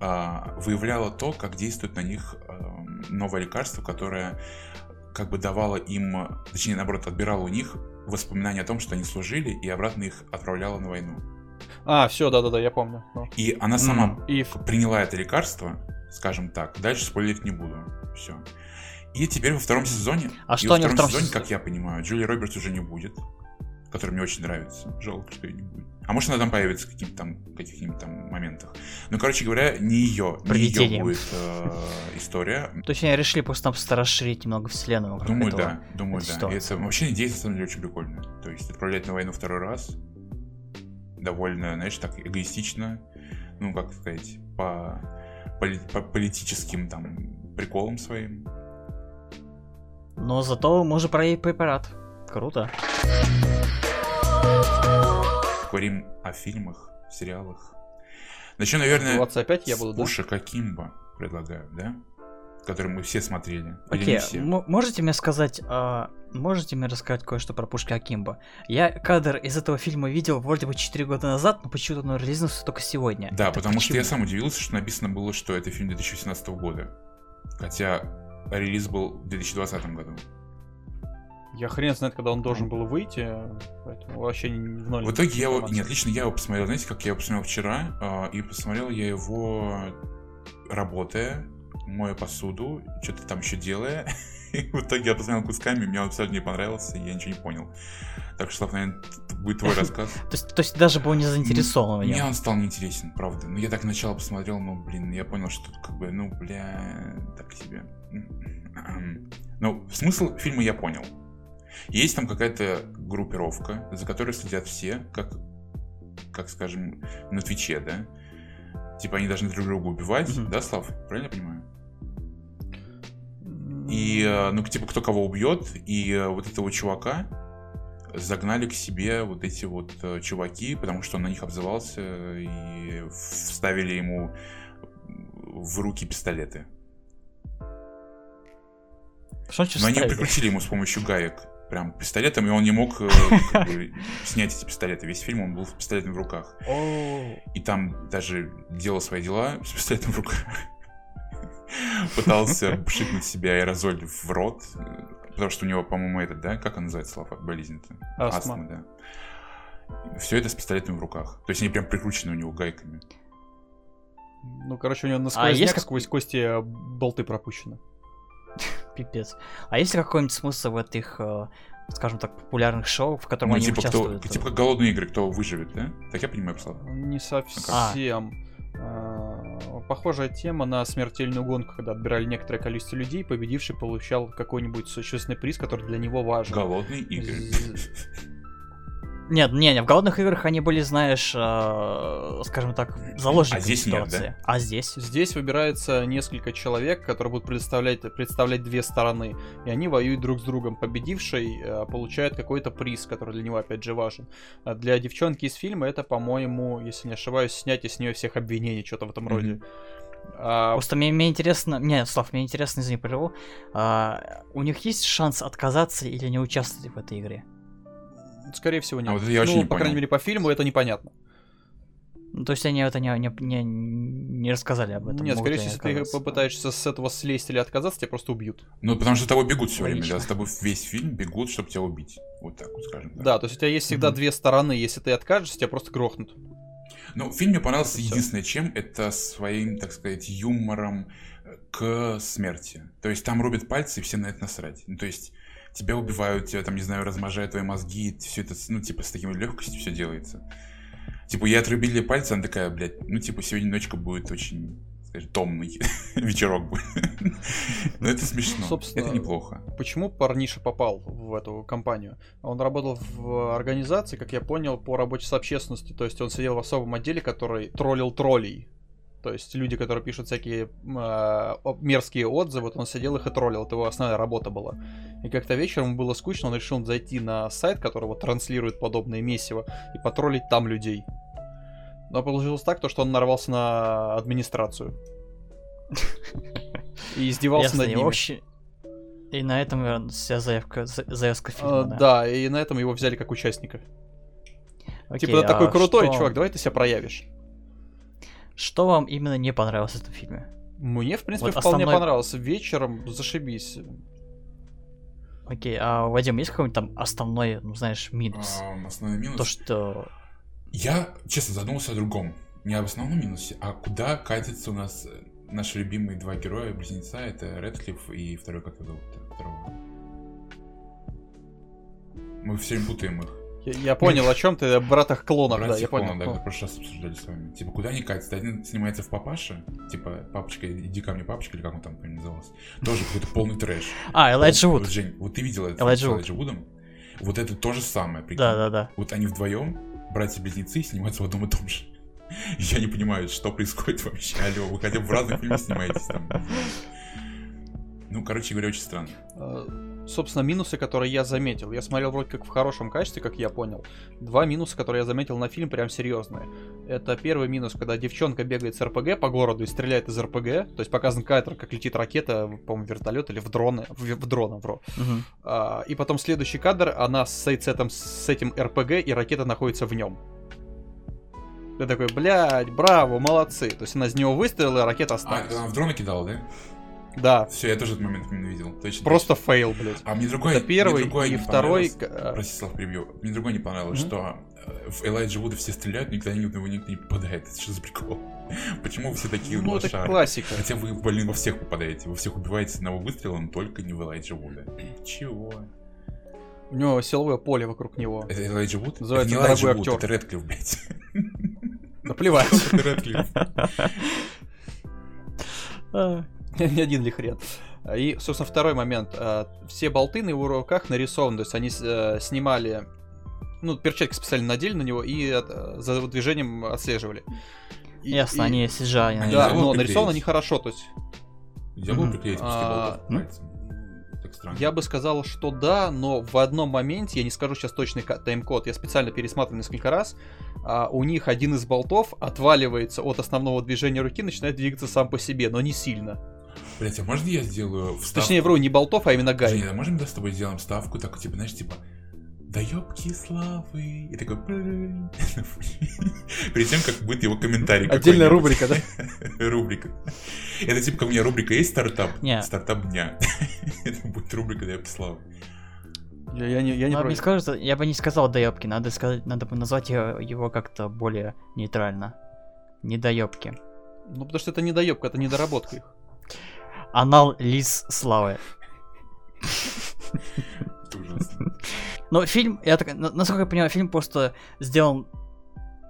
а, выявляла то, как действует на них э, новое лекарство, которое как бы давало им, точнее, наоборот, отбирало у них воспоминания о том, что они служили, и обратно их отправляло на войну. А, все, да-да-да, я помню. Ну. И она сама. И в- приняла это лекарство, скажем так. Дальше спойлерить не буду. Все. И теперь во втором сезоне. А и что во втором втором сезоне, как я понимаю, Джули Робертс уже не будет. Который мне очень нравится. Жалко, что ее не будет. А может, она там появится в каких-то там, каких-нибудь там моментах. Ну, короче говоря, не ее, не ее будет э, история. То есть они решили просто-напросто расширить немного вселенную Думаю, этого. да. Думаю, да. И это вообще идея, на самом деле, очень прикольная. То есть отправлять на войну второй раз довольно, знаешь, так эгоистично, ну, как сказать, по, поли- по политическим там приколам своим. Но зато можно проверить препарат. Круто. Говорим о фильмах, сериалах. Начну, наверное, 25 я с буду, да? Пушика Кимба, предлагаю, да? Который мы все смотрели. Окей, все? м- можете мне сказать, а, можете мне рассказать кое-что про Пушка Акимба? Я кадр из этого фильма видел вроде бы 4 года назад, но почему-то он релизнулся только сегодня. Да, Это потому что я почему? сам удивился, что написано было, что это фильм 2018 года. Хотя релиз был в 2020 году. Я хрен знает, когда он должен был выйти, поэтому вообще не в ноль. В итоге я его... Нет, лично я его посмотрел, знаете, как я его посмотрел вчера, а, и посмотрел я его работая, моя посуду, что-то там еще делая. И в итоге я посмотрел кусками, мне он абсолютно не понравился, и я ничего не понял. Так что, наверное, будет твой рассказ. То есть, то есть даже был не заинтересован Мне он стал неинтересен, правда. Ну, я так сначала посмотрел, ну, блин, я понял, что тут как бы, ну, бля, так себе. Ну, смысл фильма я понял. Есть там какая-то группировка, за которой следят все, как, как скажем, на Твиче, да? Типа они должны друг друга убивать, Мгм. да, Слав? Правильно я понимаю? И, э, ну, типа, кто кого убьет, и э, вот этого чувака загнали к себе вот эти вот э, чуваки, потому что он на них обзывался, и вставили ему в руки пистолеты. Что Но они прикрутили ему с помощью гаек прям пистолетом, и он не мог э, как бы, снять эти пистолеты. Весь фильм он был с пистолетом в руках. И там даже делал свои дела с пистолетом в руках. Пытался пшикнуть себе аэрозоль в рот. э, Потому что у него, по-моему, этот, да? Как он называется, Слава, болезнь-то? Астма. да. Все это с пистолетом в руках. То есть они прям прикручены у него гайками. Ну, короче, у него на А есть как- сквозь кости э, болты пропущены. Пипец. А есть ли какой-нибудь смысл в этих, э, скажем так, популярных шоу, в котором Ну, они типа, кто, участвуют? типа как голодные игры, кто выживет, да? Так я понимаю, Слава? Не совсем. А, Похожая тема на смертельную гонку, когда отбирали некоторое количество людей, победивший получал какой-нибудь существенный приз, который для него важен. Голодные игры. Нет, не, не, в голодных играх они были, знаешь, э, скажем так, заложниками А здесь нет, ситуации. А здесь? Здесь выбирается несколько человек, которые будут представлять, представлять две стороны, и они воюют друг с другом. Победивший э, получает какой-то приз, который для него опять же важен. А для девчонки из фильма это, по-моему, если не ошибаюсь, снятие с нее всех обвинений, что-то в этом роде. Мгм. А, Просто мне, мне интересно, не, Слав, мне интересно, извини, прерву, а, у них есть шанс отказаться или не участвовать в этой игре? Скорее всего, нет. А вот это я ну, очень не по крайней понял. мере, по фильму это непонятно. Ну, то есть они это не, не, не, не рассказали об этом. Нет, скорее всего, если ты попытаешься с этого слезть или отказаться, тебя просто убьют. Ну, потому что тобой бегут все время, да, с тобой весь фильм бегут, чтобы тебя убить. Вот так вот, скажем так. Да, то есть у тебя есть всегда Мгм. две стороны. Если ты откажешься, тебя просто грохнут. Ну, фильм мне понравился Всё. единственное чем, это своим, так сказать, юмором к смерти. То есть там рубят пальцы, и все на это насрать. Ну, то есть тебя убивают, тебя там, не знаю, размножают твои мозги, все это, ну, типа, с такой легкостью все делается. Типа, ей отрубили пальцы, она такая, блядь, ну, типа, сегодня ночка будет очень, скажем, томный вечерок будет. Но это смешно, Собственно, это неплохо. Почему парниша попал в эту компанию? Он работал в организации, как я понял, по работе с общественностью. То есть он сидел в особом отделе, который троллил троллей. То есть люди, которые пишут всякие о- мерзкие отзывы, вот он сидел их и троллил. Это его основная работа была. И как-то вечером было скучно, он решил зайти на сайт, который вот транслирует подобные месиво, и потроллить там людей. Но получилось так, то, что он нарвался на администрацию. И издевался над ними. И на этом э, вся заявка, за- заявка фильма, А, да. да, и на этом его взяли как участника. Окей, типа, ты такой а крутой, что- чувак, давай ты себя проявишь. Что вам именно не понравилось в этом фильме? Мне, в принципе, Вот вполне основной- понравилось. Вечером зашибись. Окей, а Вадим, есть какой-нибудь там основной, ну знаешь, минус? А, Основной минус. То, что... Я, честно, задумался о другом. Не об основном минусе, а куда катятся у нас э, наши любимые два героя, близнеца, это Редклифф и второй, как его зовут? Второго. Мы все время путаем их. Я, я понял, о чем ты, о братах-клонах, да, я понял. Да, как в прошлый раз обсуждали с вами. Типа, куда они катятся? Один снимается в папаше, типа, папочка, иди ко мне, папочка, или как он там назывался. Тоже какой-то полный трэш. А, Элайджа Вуд. Вот, Жень, вот ты видела это с. Элайджа Вудом? Вот это то же самое, прикинь. Да-да-да. Вот они вдвоем, братья-близнецы, снимаются в одном и том же. Я не понимаю, что происходит вообще. Алло, вы хотя бы в разных фильмах снимаетесь там. Ну, короче говоря, очень странно. Собственно, минусы, которые я заметил. Я смотрел вроде как в хорошем качестве, как я понял. Два минуса, которые я заметил на фильм, прям серьезные. Это первый минус, когда девчонка бегает с РПГ по городу и стреляет из РПГ. То есть показан кадр, как летит ракета, по-моему, вертолет или в дроны. В, в дрона, вро. Мгм. А, и потом следующий кадр, она с, этим, с этим РПГ, и ракета находится в нем. Ты такой, блядь, браво, молодцы. То есть она из него выстрелила, и ракета А, осталась. она в дрона кидала, да? Да, Все, я тоже этот момент именно видел. Точно. просто точно. фейл, блядь. А мне другой, Это первый, мне другой и не второй... а, Прости, Слав, перебью. Мне другой не понравилось, Мгм. что э, в Элайджа Вуда все стреляют, никогда ни в него никто не попадает. Это что за прикол? Почему вы все такие Ну, это классика. Хотя вы, блин, во всех попадаете. Вы всех убиваете с одного выстрела, но только не в Элайджа Вуда. Чего? У него силовое поле вокруг него. Это Элайджа Вуд? Называется это не Элайджа «Дорогой Вуд, актер». это Редклифф, блядь. Да плевать. Это Редклифф. Не один ли хрен. И, собственно, второй момент. А, Все болты на его руках нарисованы. То есть они э, снимали... Ну, перчатки специально надели на него и от- за его движением отслеживали. И- Ясно, и- они CGI. Они Да, но приклеить. нарисовано нехорошо. То есть Я приклеить А, болтов ну. странно. Я бы сказал, что да, но в одном моменте, я не скажу сейчас точный тайм-код, я специально пересматривал несколько раз, а, у них один из болтов отваливается от основного движения руки, начинает двигаться сам по себе, но не сильно. Блять, а можно я сделаю вставку? Точнее, вру, не болтов, а именно Женя, гаек. а можем мы с тобой сделаем ставку, такой, типа, знаешь, типа, да ёбки славы, и такой, перед тем, как будет его комментарий Отдельная рубрика, да? Рубрика. Это типа, как у меня рубрика есть стартап? Не. Стартап дня. Это будет рубрика да ёбки славы. Я, я не, я не мне против. кажется, я бы не сказал доебки, надо сказать, надо бы назвать его, его как-то более нейтрально. Не доебки. Ну, потому что это недоебка, это недоработка их. Анал Лис Славы. Но фильм, я так, на- насколько я понимаю, фильм просто сделан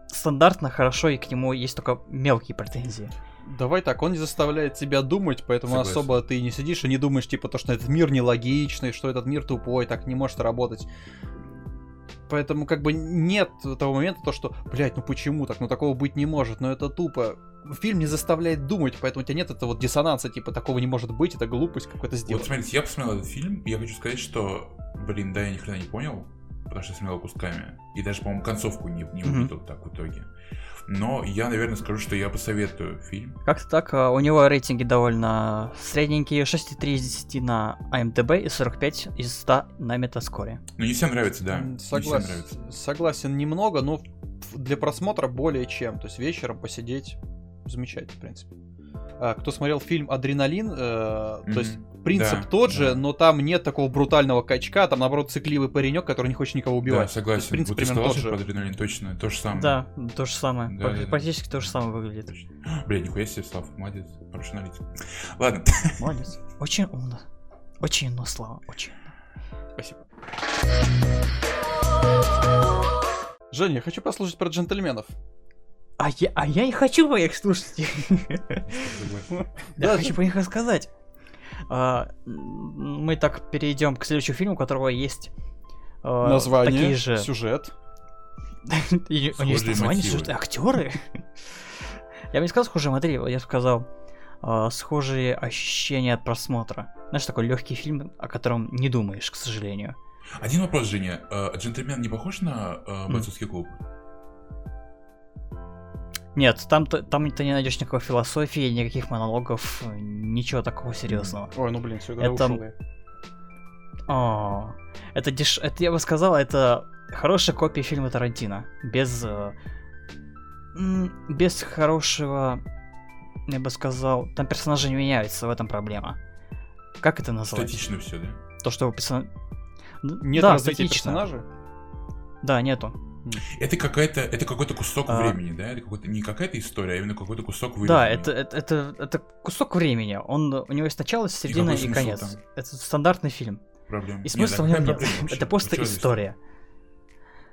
стандартно, хорошо, и к нему есть только мелкие претензии. Давай так, он не заставляет тебя думать, поэтому Согласен. особо ты не сидишь и не думаешь, типа, то, что этот мир нелогичный, что этот мир тупой, так не может работать. Поэтому как бы нет того момента, то что, блядь, ну почему так, ну такого быть не может, ну это тупо. Фильм не заставляет думать, поэтому у тебя нет этого диссонанса, типа такого не может быть, это глупость какой-то сделать. Вот смотрите, я посмотрел этот фильм, и я хочу сказать, что, блин, да, я ни хрена не понял, потому что смотрел кусками, и даже, по-моему, концовку не, не увидел так в итоге. Но я, наверное, скажу, что я посоветую фильм. Как-то так, а, у него рейтинги довольно средненькие, 6,3 из 10 на IMDb и 45 из 100 на Метаскоре. Ну, не всем нравится, да. М, Не всем Согласен, нравится. согласен немного, но для просмотра более чем. То есть вечером посидеть замечательно, в принципе. А, кто смотрел фильм «Адреналин», э, то есть принцип Да, тот же, да. но там нет такого брутального качка, там наоборот цикливый паренек, который не хочет никого Да, убивать. То есть, согласен. принцип вот примерно тот же. адреналин, точно, то же самое. Да, то же самое. Да, Пр- да, да. Практически то же самое выглядит. Точно. Бля, нихуя себе, Слав, молодец, хороший аналитик. Ладно, Молодец. Очень умно. Очень умно, Слава, очень умно. Спасибо. Женя, я хочу послушать про джентльменов. А я, а я и хочу их слушать. согласен. Я Да, хочу про них рассказать. А, Мы так перейдем к следующему фильму, у которого есть а, Название, такие же... сюжет. У него есть название, сюжет, актеры. Я бы не сказал схожие мотивы, я бы сказал а, схожие ощущения от просмотра. Знаешь, такой легкий фильм, о котором не думаешь, к сожалению. Один вопрос, Женя. Джентльмен не похож на бойцовский клуб? Нет, там, ты- там ты не найдешь никакой философии, никаких монологов, ничего такого серьезного. Ой, ну блин, все, Это- ушел я. О, это деш... это я бы сказал, это хорошая копия фильма Тарантино. Без... э, без хорошего... Я бы сказал, там персонажи не меняются, в этом проблема. Как это назвать? Статично все, да? То, что персонаж... Нет да, развития статично. персонажа? Да, нету. Это какая-то, это какой-то кусок А. времени, да? Это какой-то не какая-то история, а именно какой-то кусок времени. Да, это, это, это, это кусок времени. Он, у него есть начало, середина и, смысл конец. там? Это стандартный фильм. проблема. И смысла в а нем нет. Это просто Ну, история.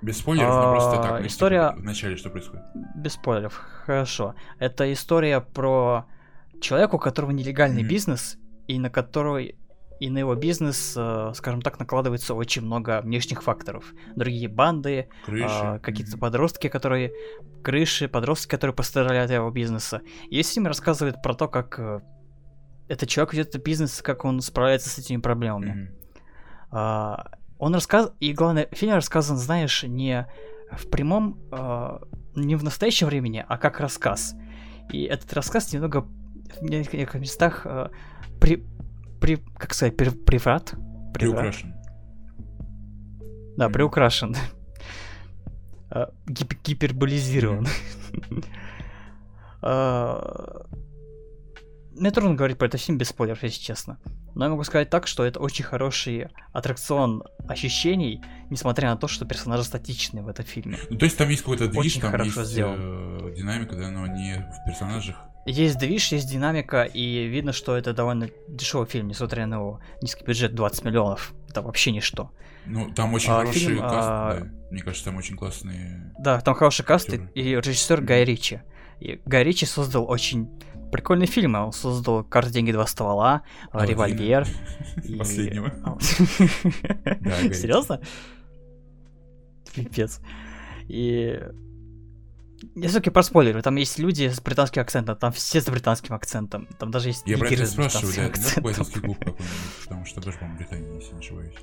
Без спойлеров, но просто А, так. ну, история- В начале что происходит? Без спойлеров. Хорошо. Это история про человека, у которого нелегальный бизнес, и на который и на его бизнес, э, скажем так, накладывается очень много внешних факторов. Другие банды, Крыши. а, какие-то подростки, которые крыши, подростки, которые пострадали от его бизнеса. И весь фильм рассказывает про то, как э, этот человек ведет этот бизнес, как он справляется с этими проблемами. А, он рассказ... И главное, фильм рассказан, знаешь, не в прямом, не в настоящем времени, а как рассказ. И этот рассказ немного в некоторых местах при... при... как сказать, при... приврат? Приукрашен. Да, приукрашен. А, гип- Гиперболизирован. А, Мне трудно говорить про этот фильм без спойлеров, если честно. Но я могу сказать так, что это очень хороший аттракцион ощущений, несмотря на то, что персонажи статичны в этом фильме. Ну, то есть там есть какой-то движ, Очень там хорошо есть сделан. э, динамика, да, но не в персонажах. Есть движ, есть динамика, и видно, что это довольно дешевый фильм, несмотря на его низкий бюджет 20 миллионов. Это вообще ничто. Ну, там очень А, хороший фильм, каст, а, да. Мне кажется, там очень классные... Да, там хороший каст и, и режиссер Гай Ричи. И Гай Ричи создал очень прикольные фильмы. Он создал «Карты, деньги, два ствола», Аладдина. «Револьвер». Последнего. Серьезно? Пипец. И... Я все-таки проспойлерю, там есть люди с британским акцентом, там все с британским акцентом, там даже есть Я про это спрашиваю, да, акцентом. клуб какой-нибудь, потому что тоже, по-моему, Британия, если не ошибаюсь.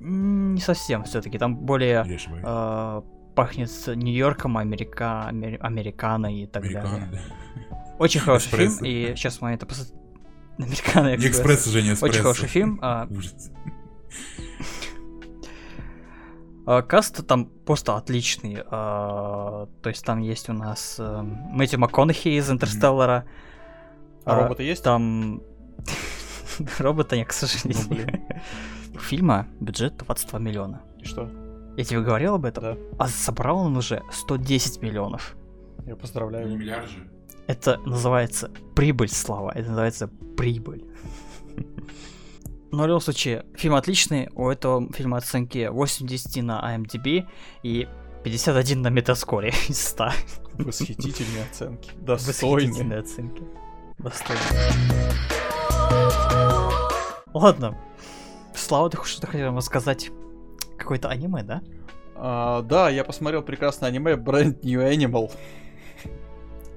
Не совсем все-таки, там более э, пахнет Нью-Йорком, Америка, Амер- Американо и так Американо, далее. да. Очень хороший фильм, и сейчас мы это просто... Американо Не Экспресс. экспресс уже, не эспрессо. Очень хороший фильм. а, Ужас. А, Каст там просто отличный. а, То есть там есть у нас э, Мэтью МакКонахи из Интерстеллара. А роботы есть? Там... Робота нет, к Ну, сожалению. блин. У фильма бюджет 22 миллиона. И что? Я тебе говорил об этом? Да. А собрал он уже 110 миллионов. Я Не поздравляю. миллиард же. Это называется прибыль, Слава. Это называется прибыль. Но в любом случае, фильм отличный. У этого фильма оценки 80 на IMDb и 51 на Метаскоре из 100. Восхитительные оценки. Достойные. Восхитительные оценки. Достойные. Ладно. Слава, ты что-то хотел рассказать? какое-то аниме, да? А, да, я посмотрел прекрасное аниме Brand New Animal.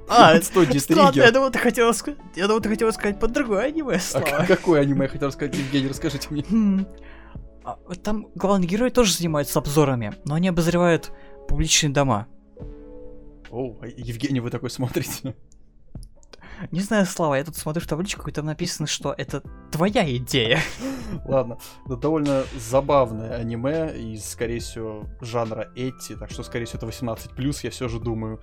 А, студии странно, я Триггер. думал, ты хотела сказать, я думал, ты хотела сказать под другое аниме, А Слава. к- какое аниме я хотел сказать, Евгений, расскажите мне. Хм. А, Там главный герой тоже занимается обзорами, но они обозревают публичные дома. О, а Евгений, вы такой смотрите. Не знаю, Слава, я тут смотрю в табличку, и там написано, что это твоя идея. Ладно, это довольно забавное аниме из, скорее всего, жанра Эти, так что, скорее всего, это 18+, я все же думаю,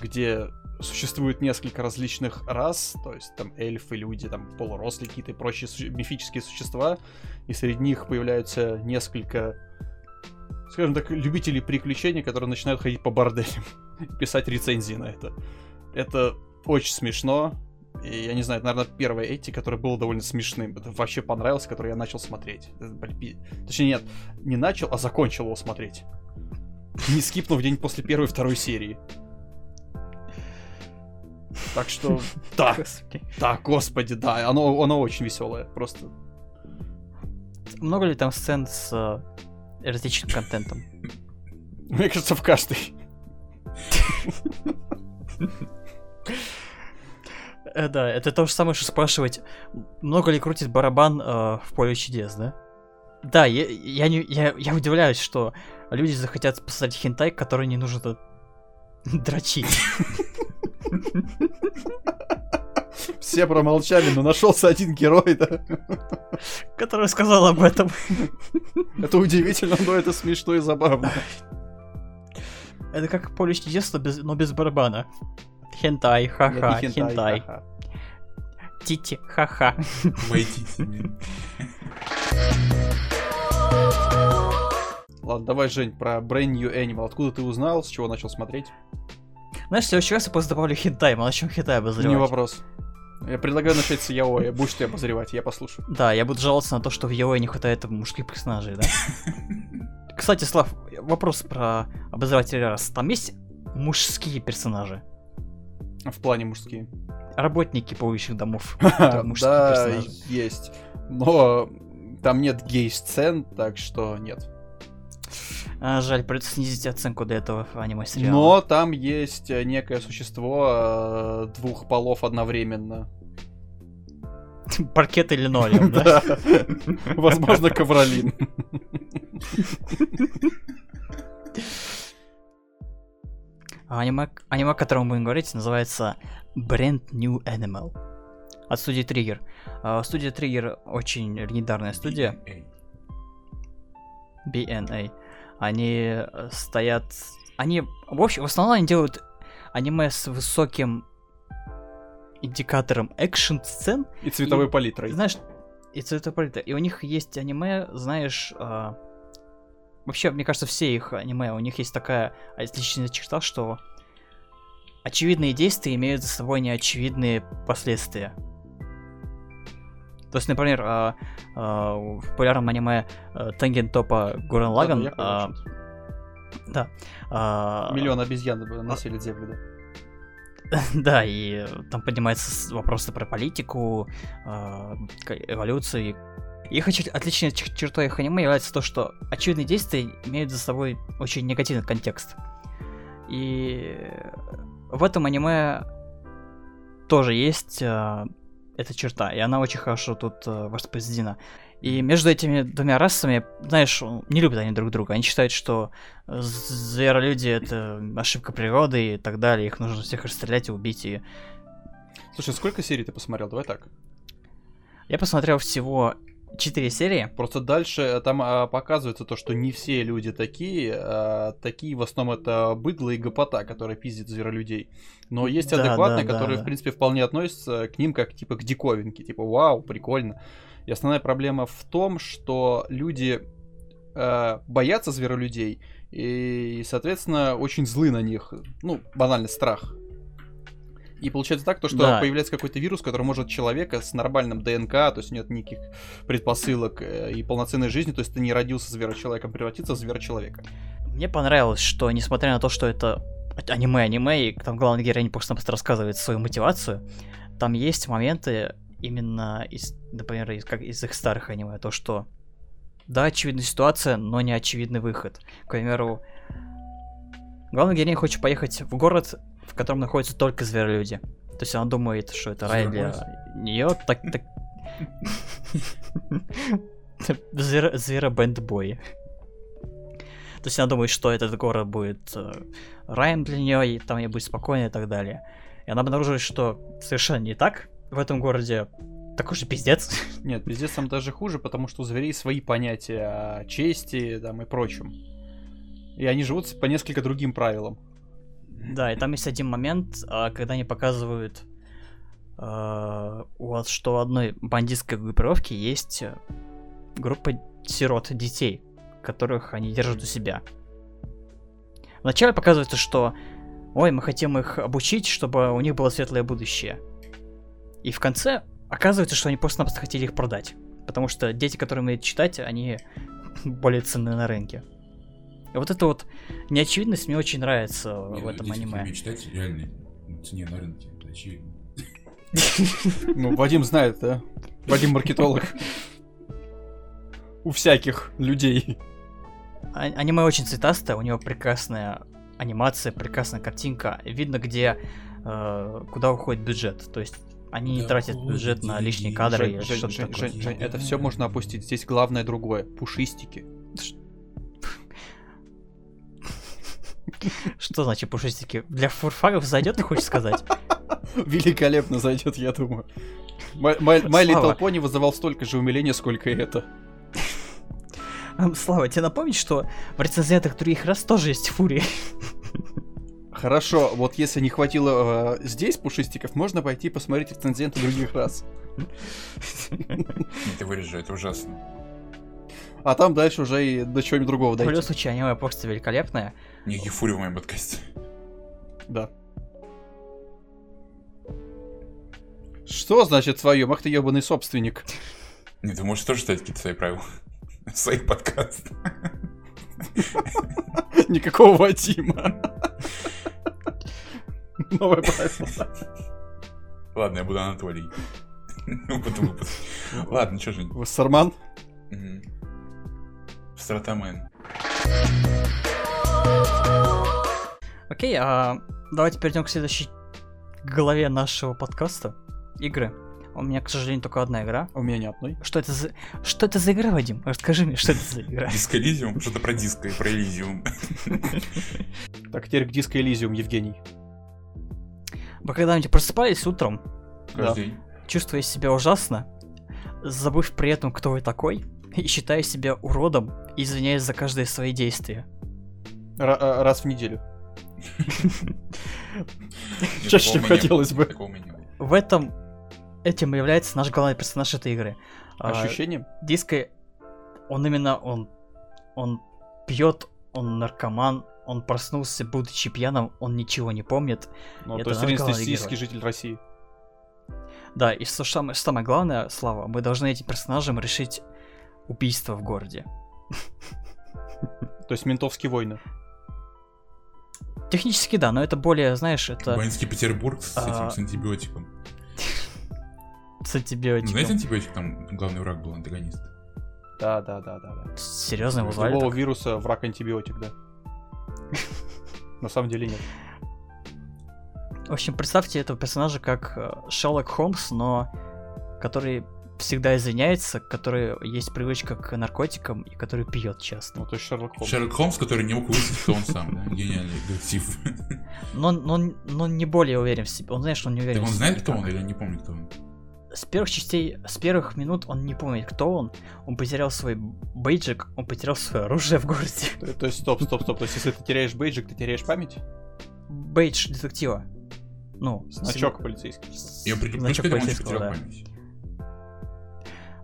где существует несколько различных рас, то есть там эльфы, люди, там полурослые какие-то прочие су- мифические существа, и среди них появляются несколько, скажем так, любителей приключений, которые начинают ходить по борделям писать рецензии на это. Это очень смешно, и я не знаю, это, наверное, первое Эти, которое было довольно смешным. Это вообще понравилось, которое я начал смотреть. Точнее, нет, не начал, а закончил его смотреть. Не скипнув день после первой и второй серии. Так что, да, да, господи, да, оно, оно очень веселое, просто. Много ли там сцен с эротичным контентом? Мне кажется, в каждой. Э, да, это то же самое, что спрашивать, много ли крутит барабан э, в поле чудес, да? Да, я, я, не, я, я удивляюсь, что люди захотят посмотреть хентай, который не нужно дрочить. Все промолчали, но нашелся один герой, да. Который сказал об этом. Это удивительно, но это смешно и забавно. Это как поле чудес, но без, но без барабана. Хентай, ха-ха, Это не хентай, хентай. ха-ха. Тити, ха-ха. Войдите. блин. Ладно, давай, Жень, про Brand New Animal. Откуда ты узнал, с чего начал смотреть? Знаешь, в следующий раз я просто добавлю хентай, мы начнем хентай Не обозревать. вопрос. Я предлагаю начать с Яоя. Будешь ты обозревать, я послушаю. Да, я буду жаловаться на то, что в Яой не хватает мужских персонажей, да? Кстати, Слав, вопрос про обозревателя раз. Там есть мужские персонажи? В плане мужские. Работники публичных домов. Да, есть. Но там нет гей-сцен, так что нет. А, жаль, придется снизить оценку до этого аниме-сериала. Но там есть э, некое существо э, двух полов одновременно. Паркет или линолеум, да? Возможно, ковролин. Аниме, аниме, о котором мы будем говорить, называется Brand New Animal. От студии Trigger. А, Студия Trigger очень легендарная студия. BNA. Они э, стоят... Они, в общем, в основном они делают аниме с высоким индикатором экшн-сцен. И цветовой палитрой. Знаешь, и цветовой палитра. И у них есть аниме, знаешь... а, Вообще, мне кажется, все их аниме, у них есть такая отличная черта, что очевидные действия имеют за собой неочевидные последствия. То есть, например, а, а, в популярном аниме а, Тенген Топа Гурен Лаган... Да, ты. Да. а, Миллион обезьян населит землю, да. Да, и там поднимаются вопросы про политику, а, к- эволюцию. И их отличной чер- чертой их аниме является то, что очевидные действия имеют за собой очень негативный контекст. И в этом аниме тоже есть эта черта, и она очень хорошо тут а, воспроизведена. И между этими двумя расами, знаешь, не любят они друг друга. Они считают, что э, зверолюди — это ошибка природы и так далее. Их нужно всех расстрелять и убить. И... Слушай, сколько серий ты посмотрел? Давай так. Я посмотрел всего 4 серии. Просто дальше там а, показывается то, что не все люди такие, а такие в основном это быдло и гопота, которые пиздят зверолюдей. Но есть Да, адекватные, да, которые, да. в принципе, вполне относятся к ним как типа к диковинке. Типа, вау, прикольно. И основная проблема в том, что люди э, боятся зверолюдей и, соответственно, очень злы на них. Ну, банально, страх. И получается так, то, что Да. появляется какой-то вирус, который может человека с нормальным ДНК, то есть нет никаких предпосылок э, и полноценной жизни, то есть ты не родился зверочеловеком, превратиться в зверочеловека. Мне понравилось, что несмотря на то, что это аниме-аниме, и там главный герой просто-напросто рассказывает свою мотивацию, там есть моменты именно из, например, из, как из их старых аниме, то, что Да, очевидная ситуация, но не очевидный выход. К примеру, главная героиня хочет поехать в город, в котором находятся только зверолюди. То есть она думает, что это рай для нее, так, так... Зверобэндбой. То есть она думает, что этот город будет э, раем для нее, и там ей будет спокойно и так далее. И она обнаруживает, что совершенно не так. В этом городе такой же пиздец. Нет, пиздец там даже хуже, потому что у зверей свои понятия о чести там, и прочем. И они живут по несколько другим правилам. Да, и там есть один момент, а, когда они показывают, а, у вас, что у одной бандитской группировки есть э, группа сирот, детей, которых они держат у себя. Вначале показывается, что ой, мы хотим их обучить, чтобы у них было светлое будущее. И в конце оказывается, что они просто-напросто хотели их продать. Потому что дети, которые умеют читать, они более ценны на рынке. И вот эта вот неочевидность мне очень нравится Не, в ну, этом аниме. которые умеют читать, реально цене на рынке, очевидно. Ну, Вадим знает, да? Вадим маркетолог. У всяких людей. А- аниме очень цветастое, у него прекрасная анимация, прекрасная картинка. Видно, где э, куда уходит бюджет. То есть они не Да тратят бюджет на лишние кадры Жень, Жень, что-то Жень, такое. Жень, Жень, это все можно опустить. Здесь главное другое. Пушистики. Что значит пушистики? Для фурфагов зайдет, ты хочешь сказать? Великолепно зайдет, я думаю. Слава. Little Pony вызывал столько же умиления, сколько и это. Слава, тебе напомнить, что в рецензиях других раз тоже есть фурии. Хорошо, вот если не хватило э, здесь пушистиков, можно пойти посмотреть рецензенты других раз. Нет, ты вырежи, это ужасно. А там дальше уже и до чего-нибудь другого В любом дойти. случае, аниме просто великолепное. Никаких фури в моем подкасте. Да. Что значит своем? Ах ты ебаный собственник. Нет, ты можешь тоже ставить какие-то свои правила. Своих подкастов. Никакого Вадима. Новое правило. Ладно, я буду Анатолий. Ладно, что же. Вассерман. Стратамен. Окей, а давайте перейдем к следующей главе нашего подкаста. Игры. У меня, к сожалению, только одна игра. У меня ни одной. Что это за... Что это за игра, Вадим? Расскажи мне, что это за игра? Диско Элизиум? Что-то про диско и про Элизиум. Так, теперь к диско Элизиум, Евгений. Вы когда-нибудь просыпались утром, Каждый день. чувствуя себя ужасно, забыв при этом, кто вы такой, и считая себя уродом, извиняясь за каждое свои действия. А, раз в неделю. Чаще, чем хотелось бы. В этом этим является наш главный персонаж этой игры. А, Ощущением? Диско, он именно, он, он пьет, он наркоман, он проснулся, будучи пьяным, он ничего не помнит. Ну, это то есть среднестатистический житель России. Да, и что самое, самое главное, Слава, мы должны этим персонажам решить убийство в городе. То есть ментовские войны. Технически да, но это более, знаешь, это Бандитский Петербург с этим, А, с антибиотиком. с Ну, антибиотиком. Знаете, антибиотик там главный враг был, антагонист. Да, да, да, да, да. Серьезно его звали любого вируса враг антибиотик, да. На самом деле нет. В общем, представьте этого персонажа как э, Шерлок Холмс, но который всегда извиняется, который есть привычка к наркотикам и который пьет часто. Ну, то есть Шерлок Холмс. Шерлок Холмс, который не мог выяснить, кто он сам, да? Гениальный детектив. Но, но, но не более уверен в себе. Он знает, что он не уверен Так он в себе. знает, кто он, или он не помнит, кто он? С первых частей, с первых минут он не помнит, кто он. Он потерял свой бейджик, он потерял свое оружие в городе. То, то есть, стоп, стоп, стоп. То есть, если ты теряешь бейджик, ты теряешь память? Бейдж детектива. Ну, Значок полицейский. Он при- Значок полицейского, потерял да. память.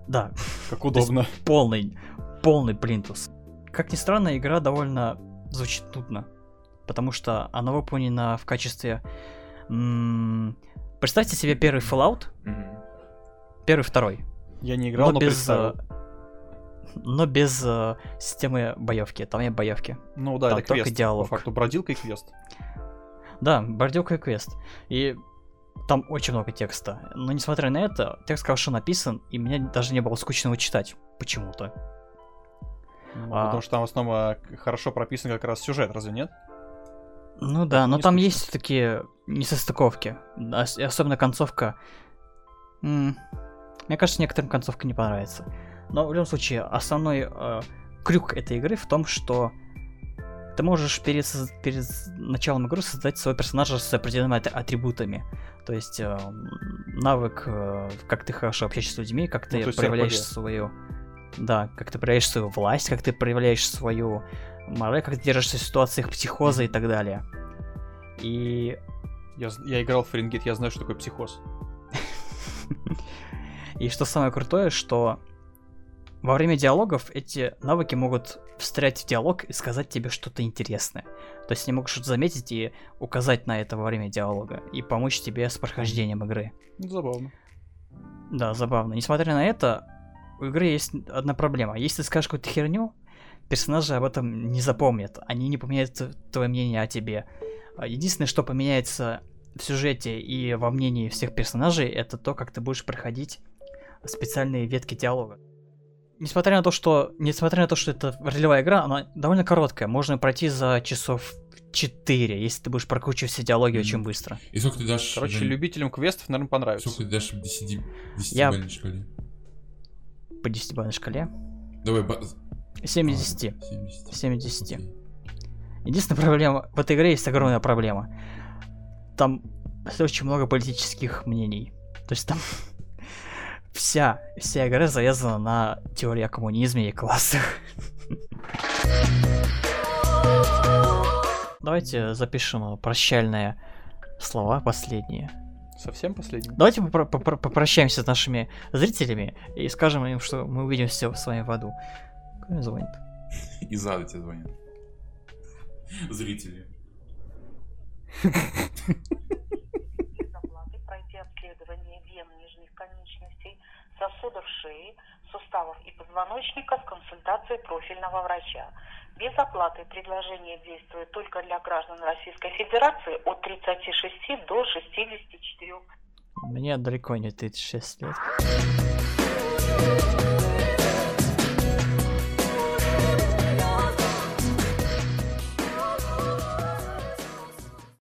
Да, Как удобно. полный, полный плинтус. Как ни странно, игра довольно звучит нудно. Потому что она выполнена в качестве... м, Представьте себе первый Fallout, первый, второй. Я не играл, но без, представил. э, но без э, системы боевки. Там нет боевки. Ну да, там это только квест. диалог. По факту бродилка и квест. Да, борделка и квест. И там очень много текста. Но несмотря на это, текст хорошо написан, и мне даже не было скучно его читать. Почему-то. Ну, А. Потому что там в основном а, хорошо прописан как раз сюжет, разве нет? Ну да, но не там скучно. есть такие несостыковки. Ос- и особенно концовка. М, Мне кажется, некоторым концовка не понравится. Но в любом случае, основной э, крюк этой игры в том, что ты можешь перед, перед началом игры создать своего персонажа с определенными ат- атрибутами. То есть э, навык, э, как ты хорошо общаешься с людьми, как Ну, ты есть проявляешь RPG. свою... Да, как ты проявляешь свою власть, как ты проявляешь свою мораль, как ты держишься в ситуациях психоза и так далее. И, Я, я играл в Фаренгейт, я знаю, что такое психоз. и что самое крутое, что во время диалогов эти навыки могут встрять в диалог и сказать тебе что-то интересное. То есть они могут что-то заметить и указать на это во время диалога и помочь тебе с прохождением игры. Ну, забавно. Да, забавно. Несмотря на это, у игры есть одна проблема. Если ты скажешь какую-то херню, персонажи об этом не запомнят. Они не поменяют твое мнение о тебе. А Единственное, что поменяется в сюжете и во мнении всех персонажей, это то, как ты будешь проходить специальные ветки диалога. Несмотря на то, что, несмотря на то, что это ролевая игра, она довольно короткая. Можно пройти за часов 4, если ты будешь прокручивать все диалоги Мгм. очень быстро. И сколько ты дашь... Короче, Жень, любителям квестов, наверное, понравится. Сколько ты дашь в 10 Я- 10 шкале? По 10 шкале. Давай, ба- 7 из а, 10. 70. 7 из 10. Окей. Единственная проблема, в этой игре есть огромная проблема. Там очень много политических мнений. То есть там вся, вся игра завязана на теории о коммунизме и классах. Давайте запишем прощальные слова последние. Совсем последний? Давайте попро- попро- попрощаемся с нашими зрителями и скажем им, что мы увидимся с вами в аду. Кто мне звонит? Из ада тебе звонят. Зрители. без оплаты пройти обследование вен нижних конечностей, сосудов шеи, суставов и позвоночника с консультацией профильного врача. Без оплаты предложение действует только для граждан Российской Федерации от 36 до 64 Мне далеко не 36 лет.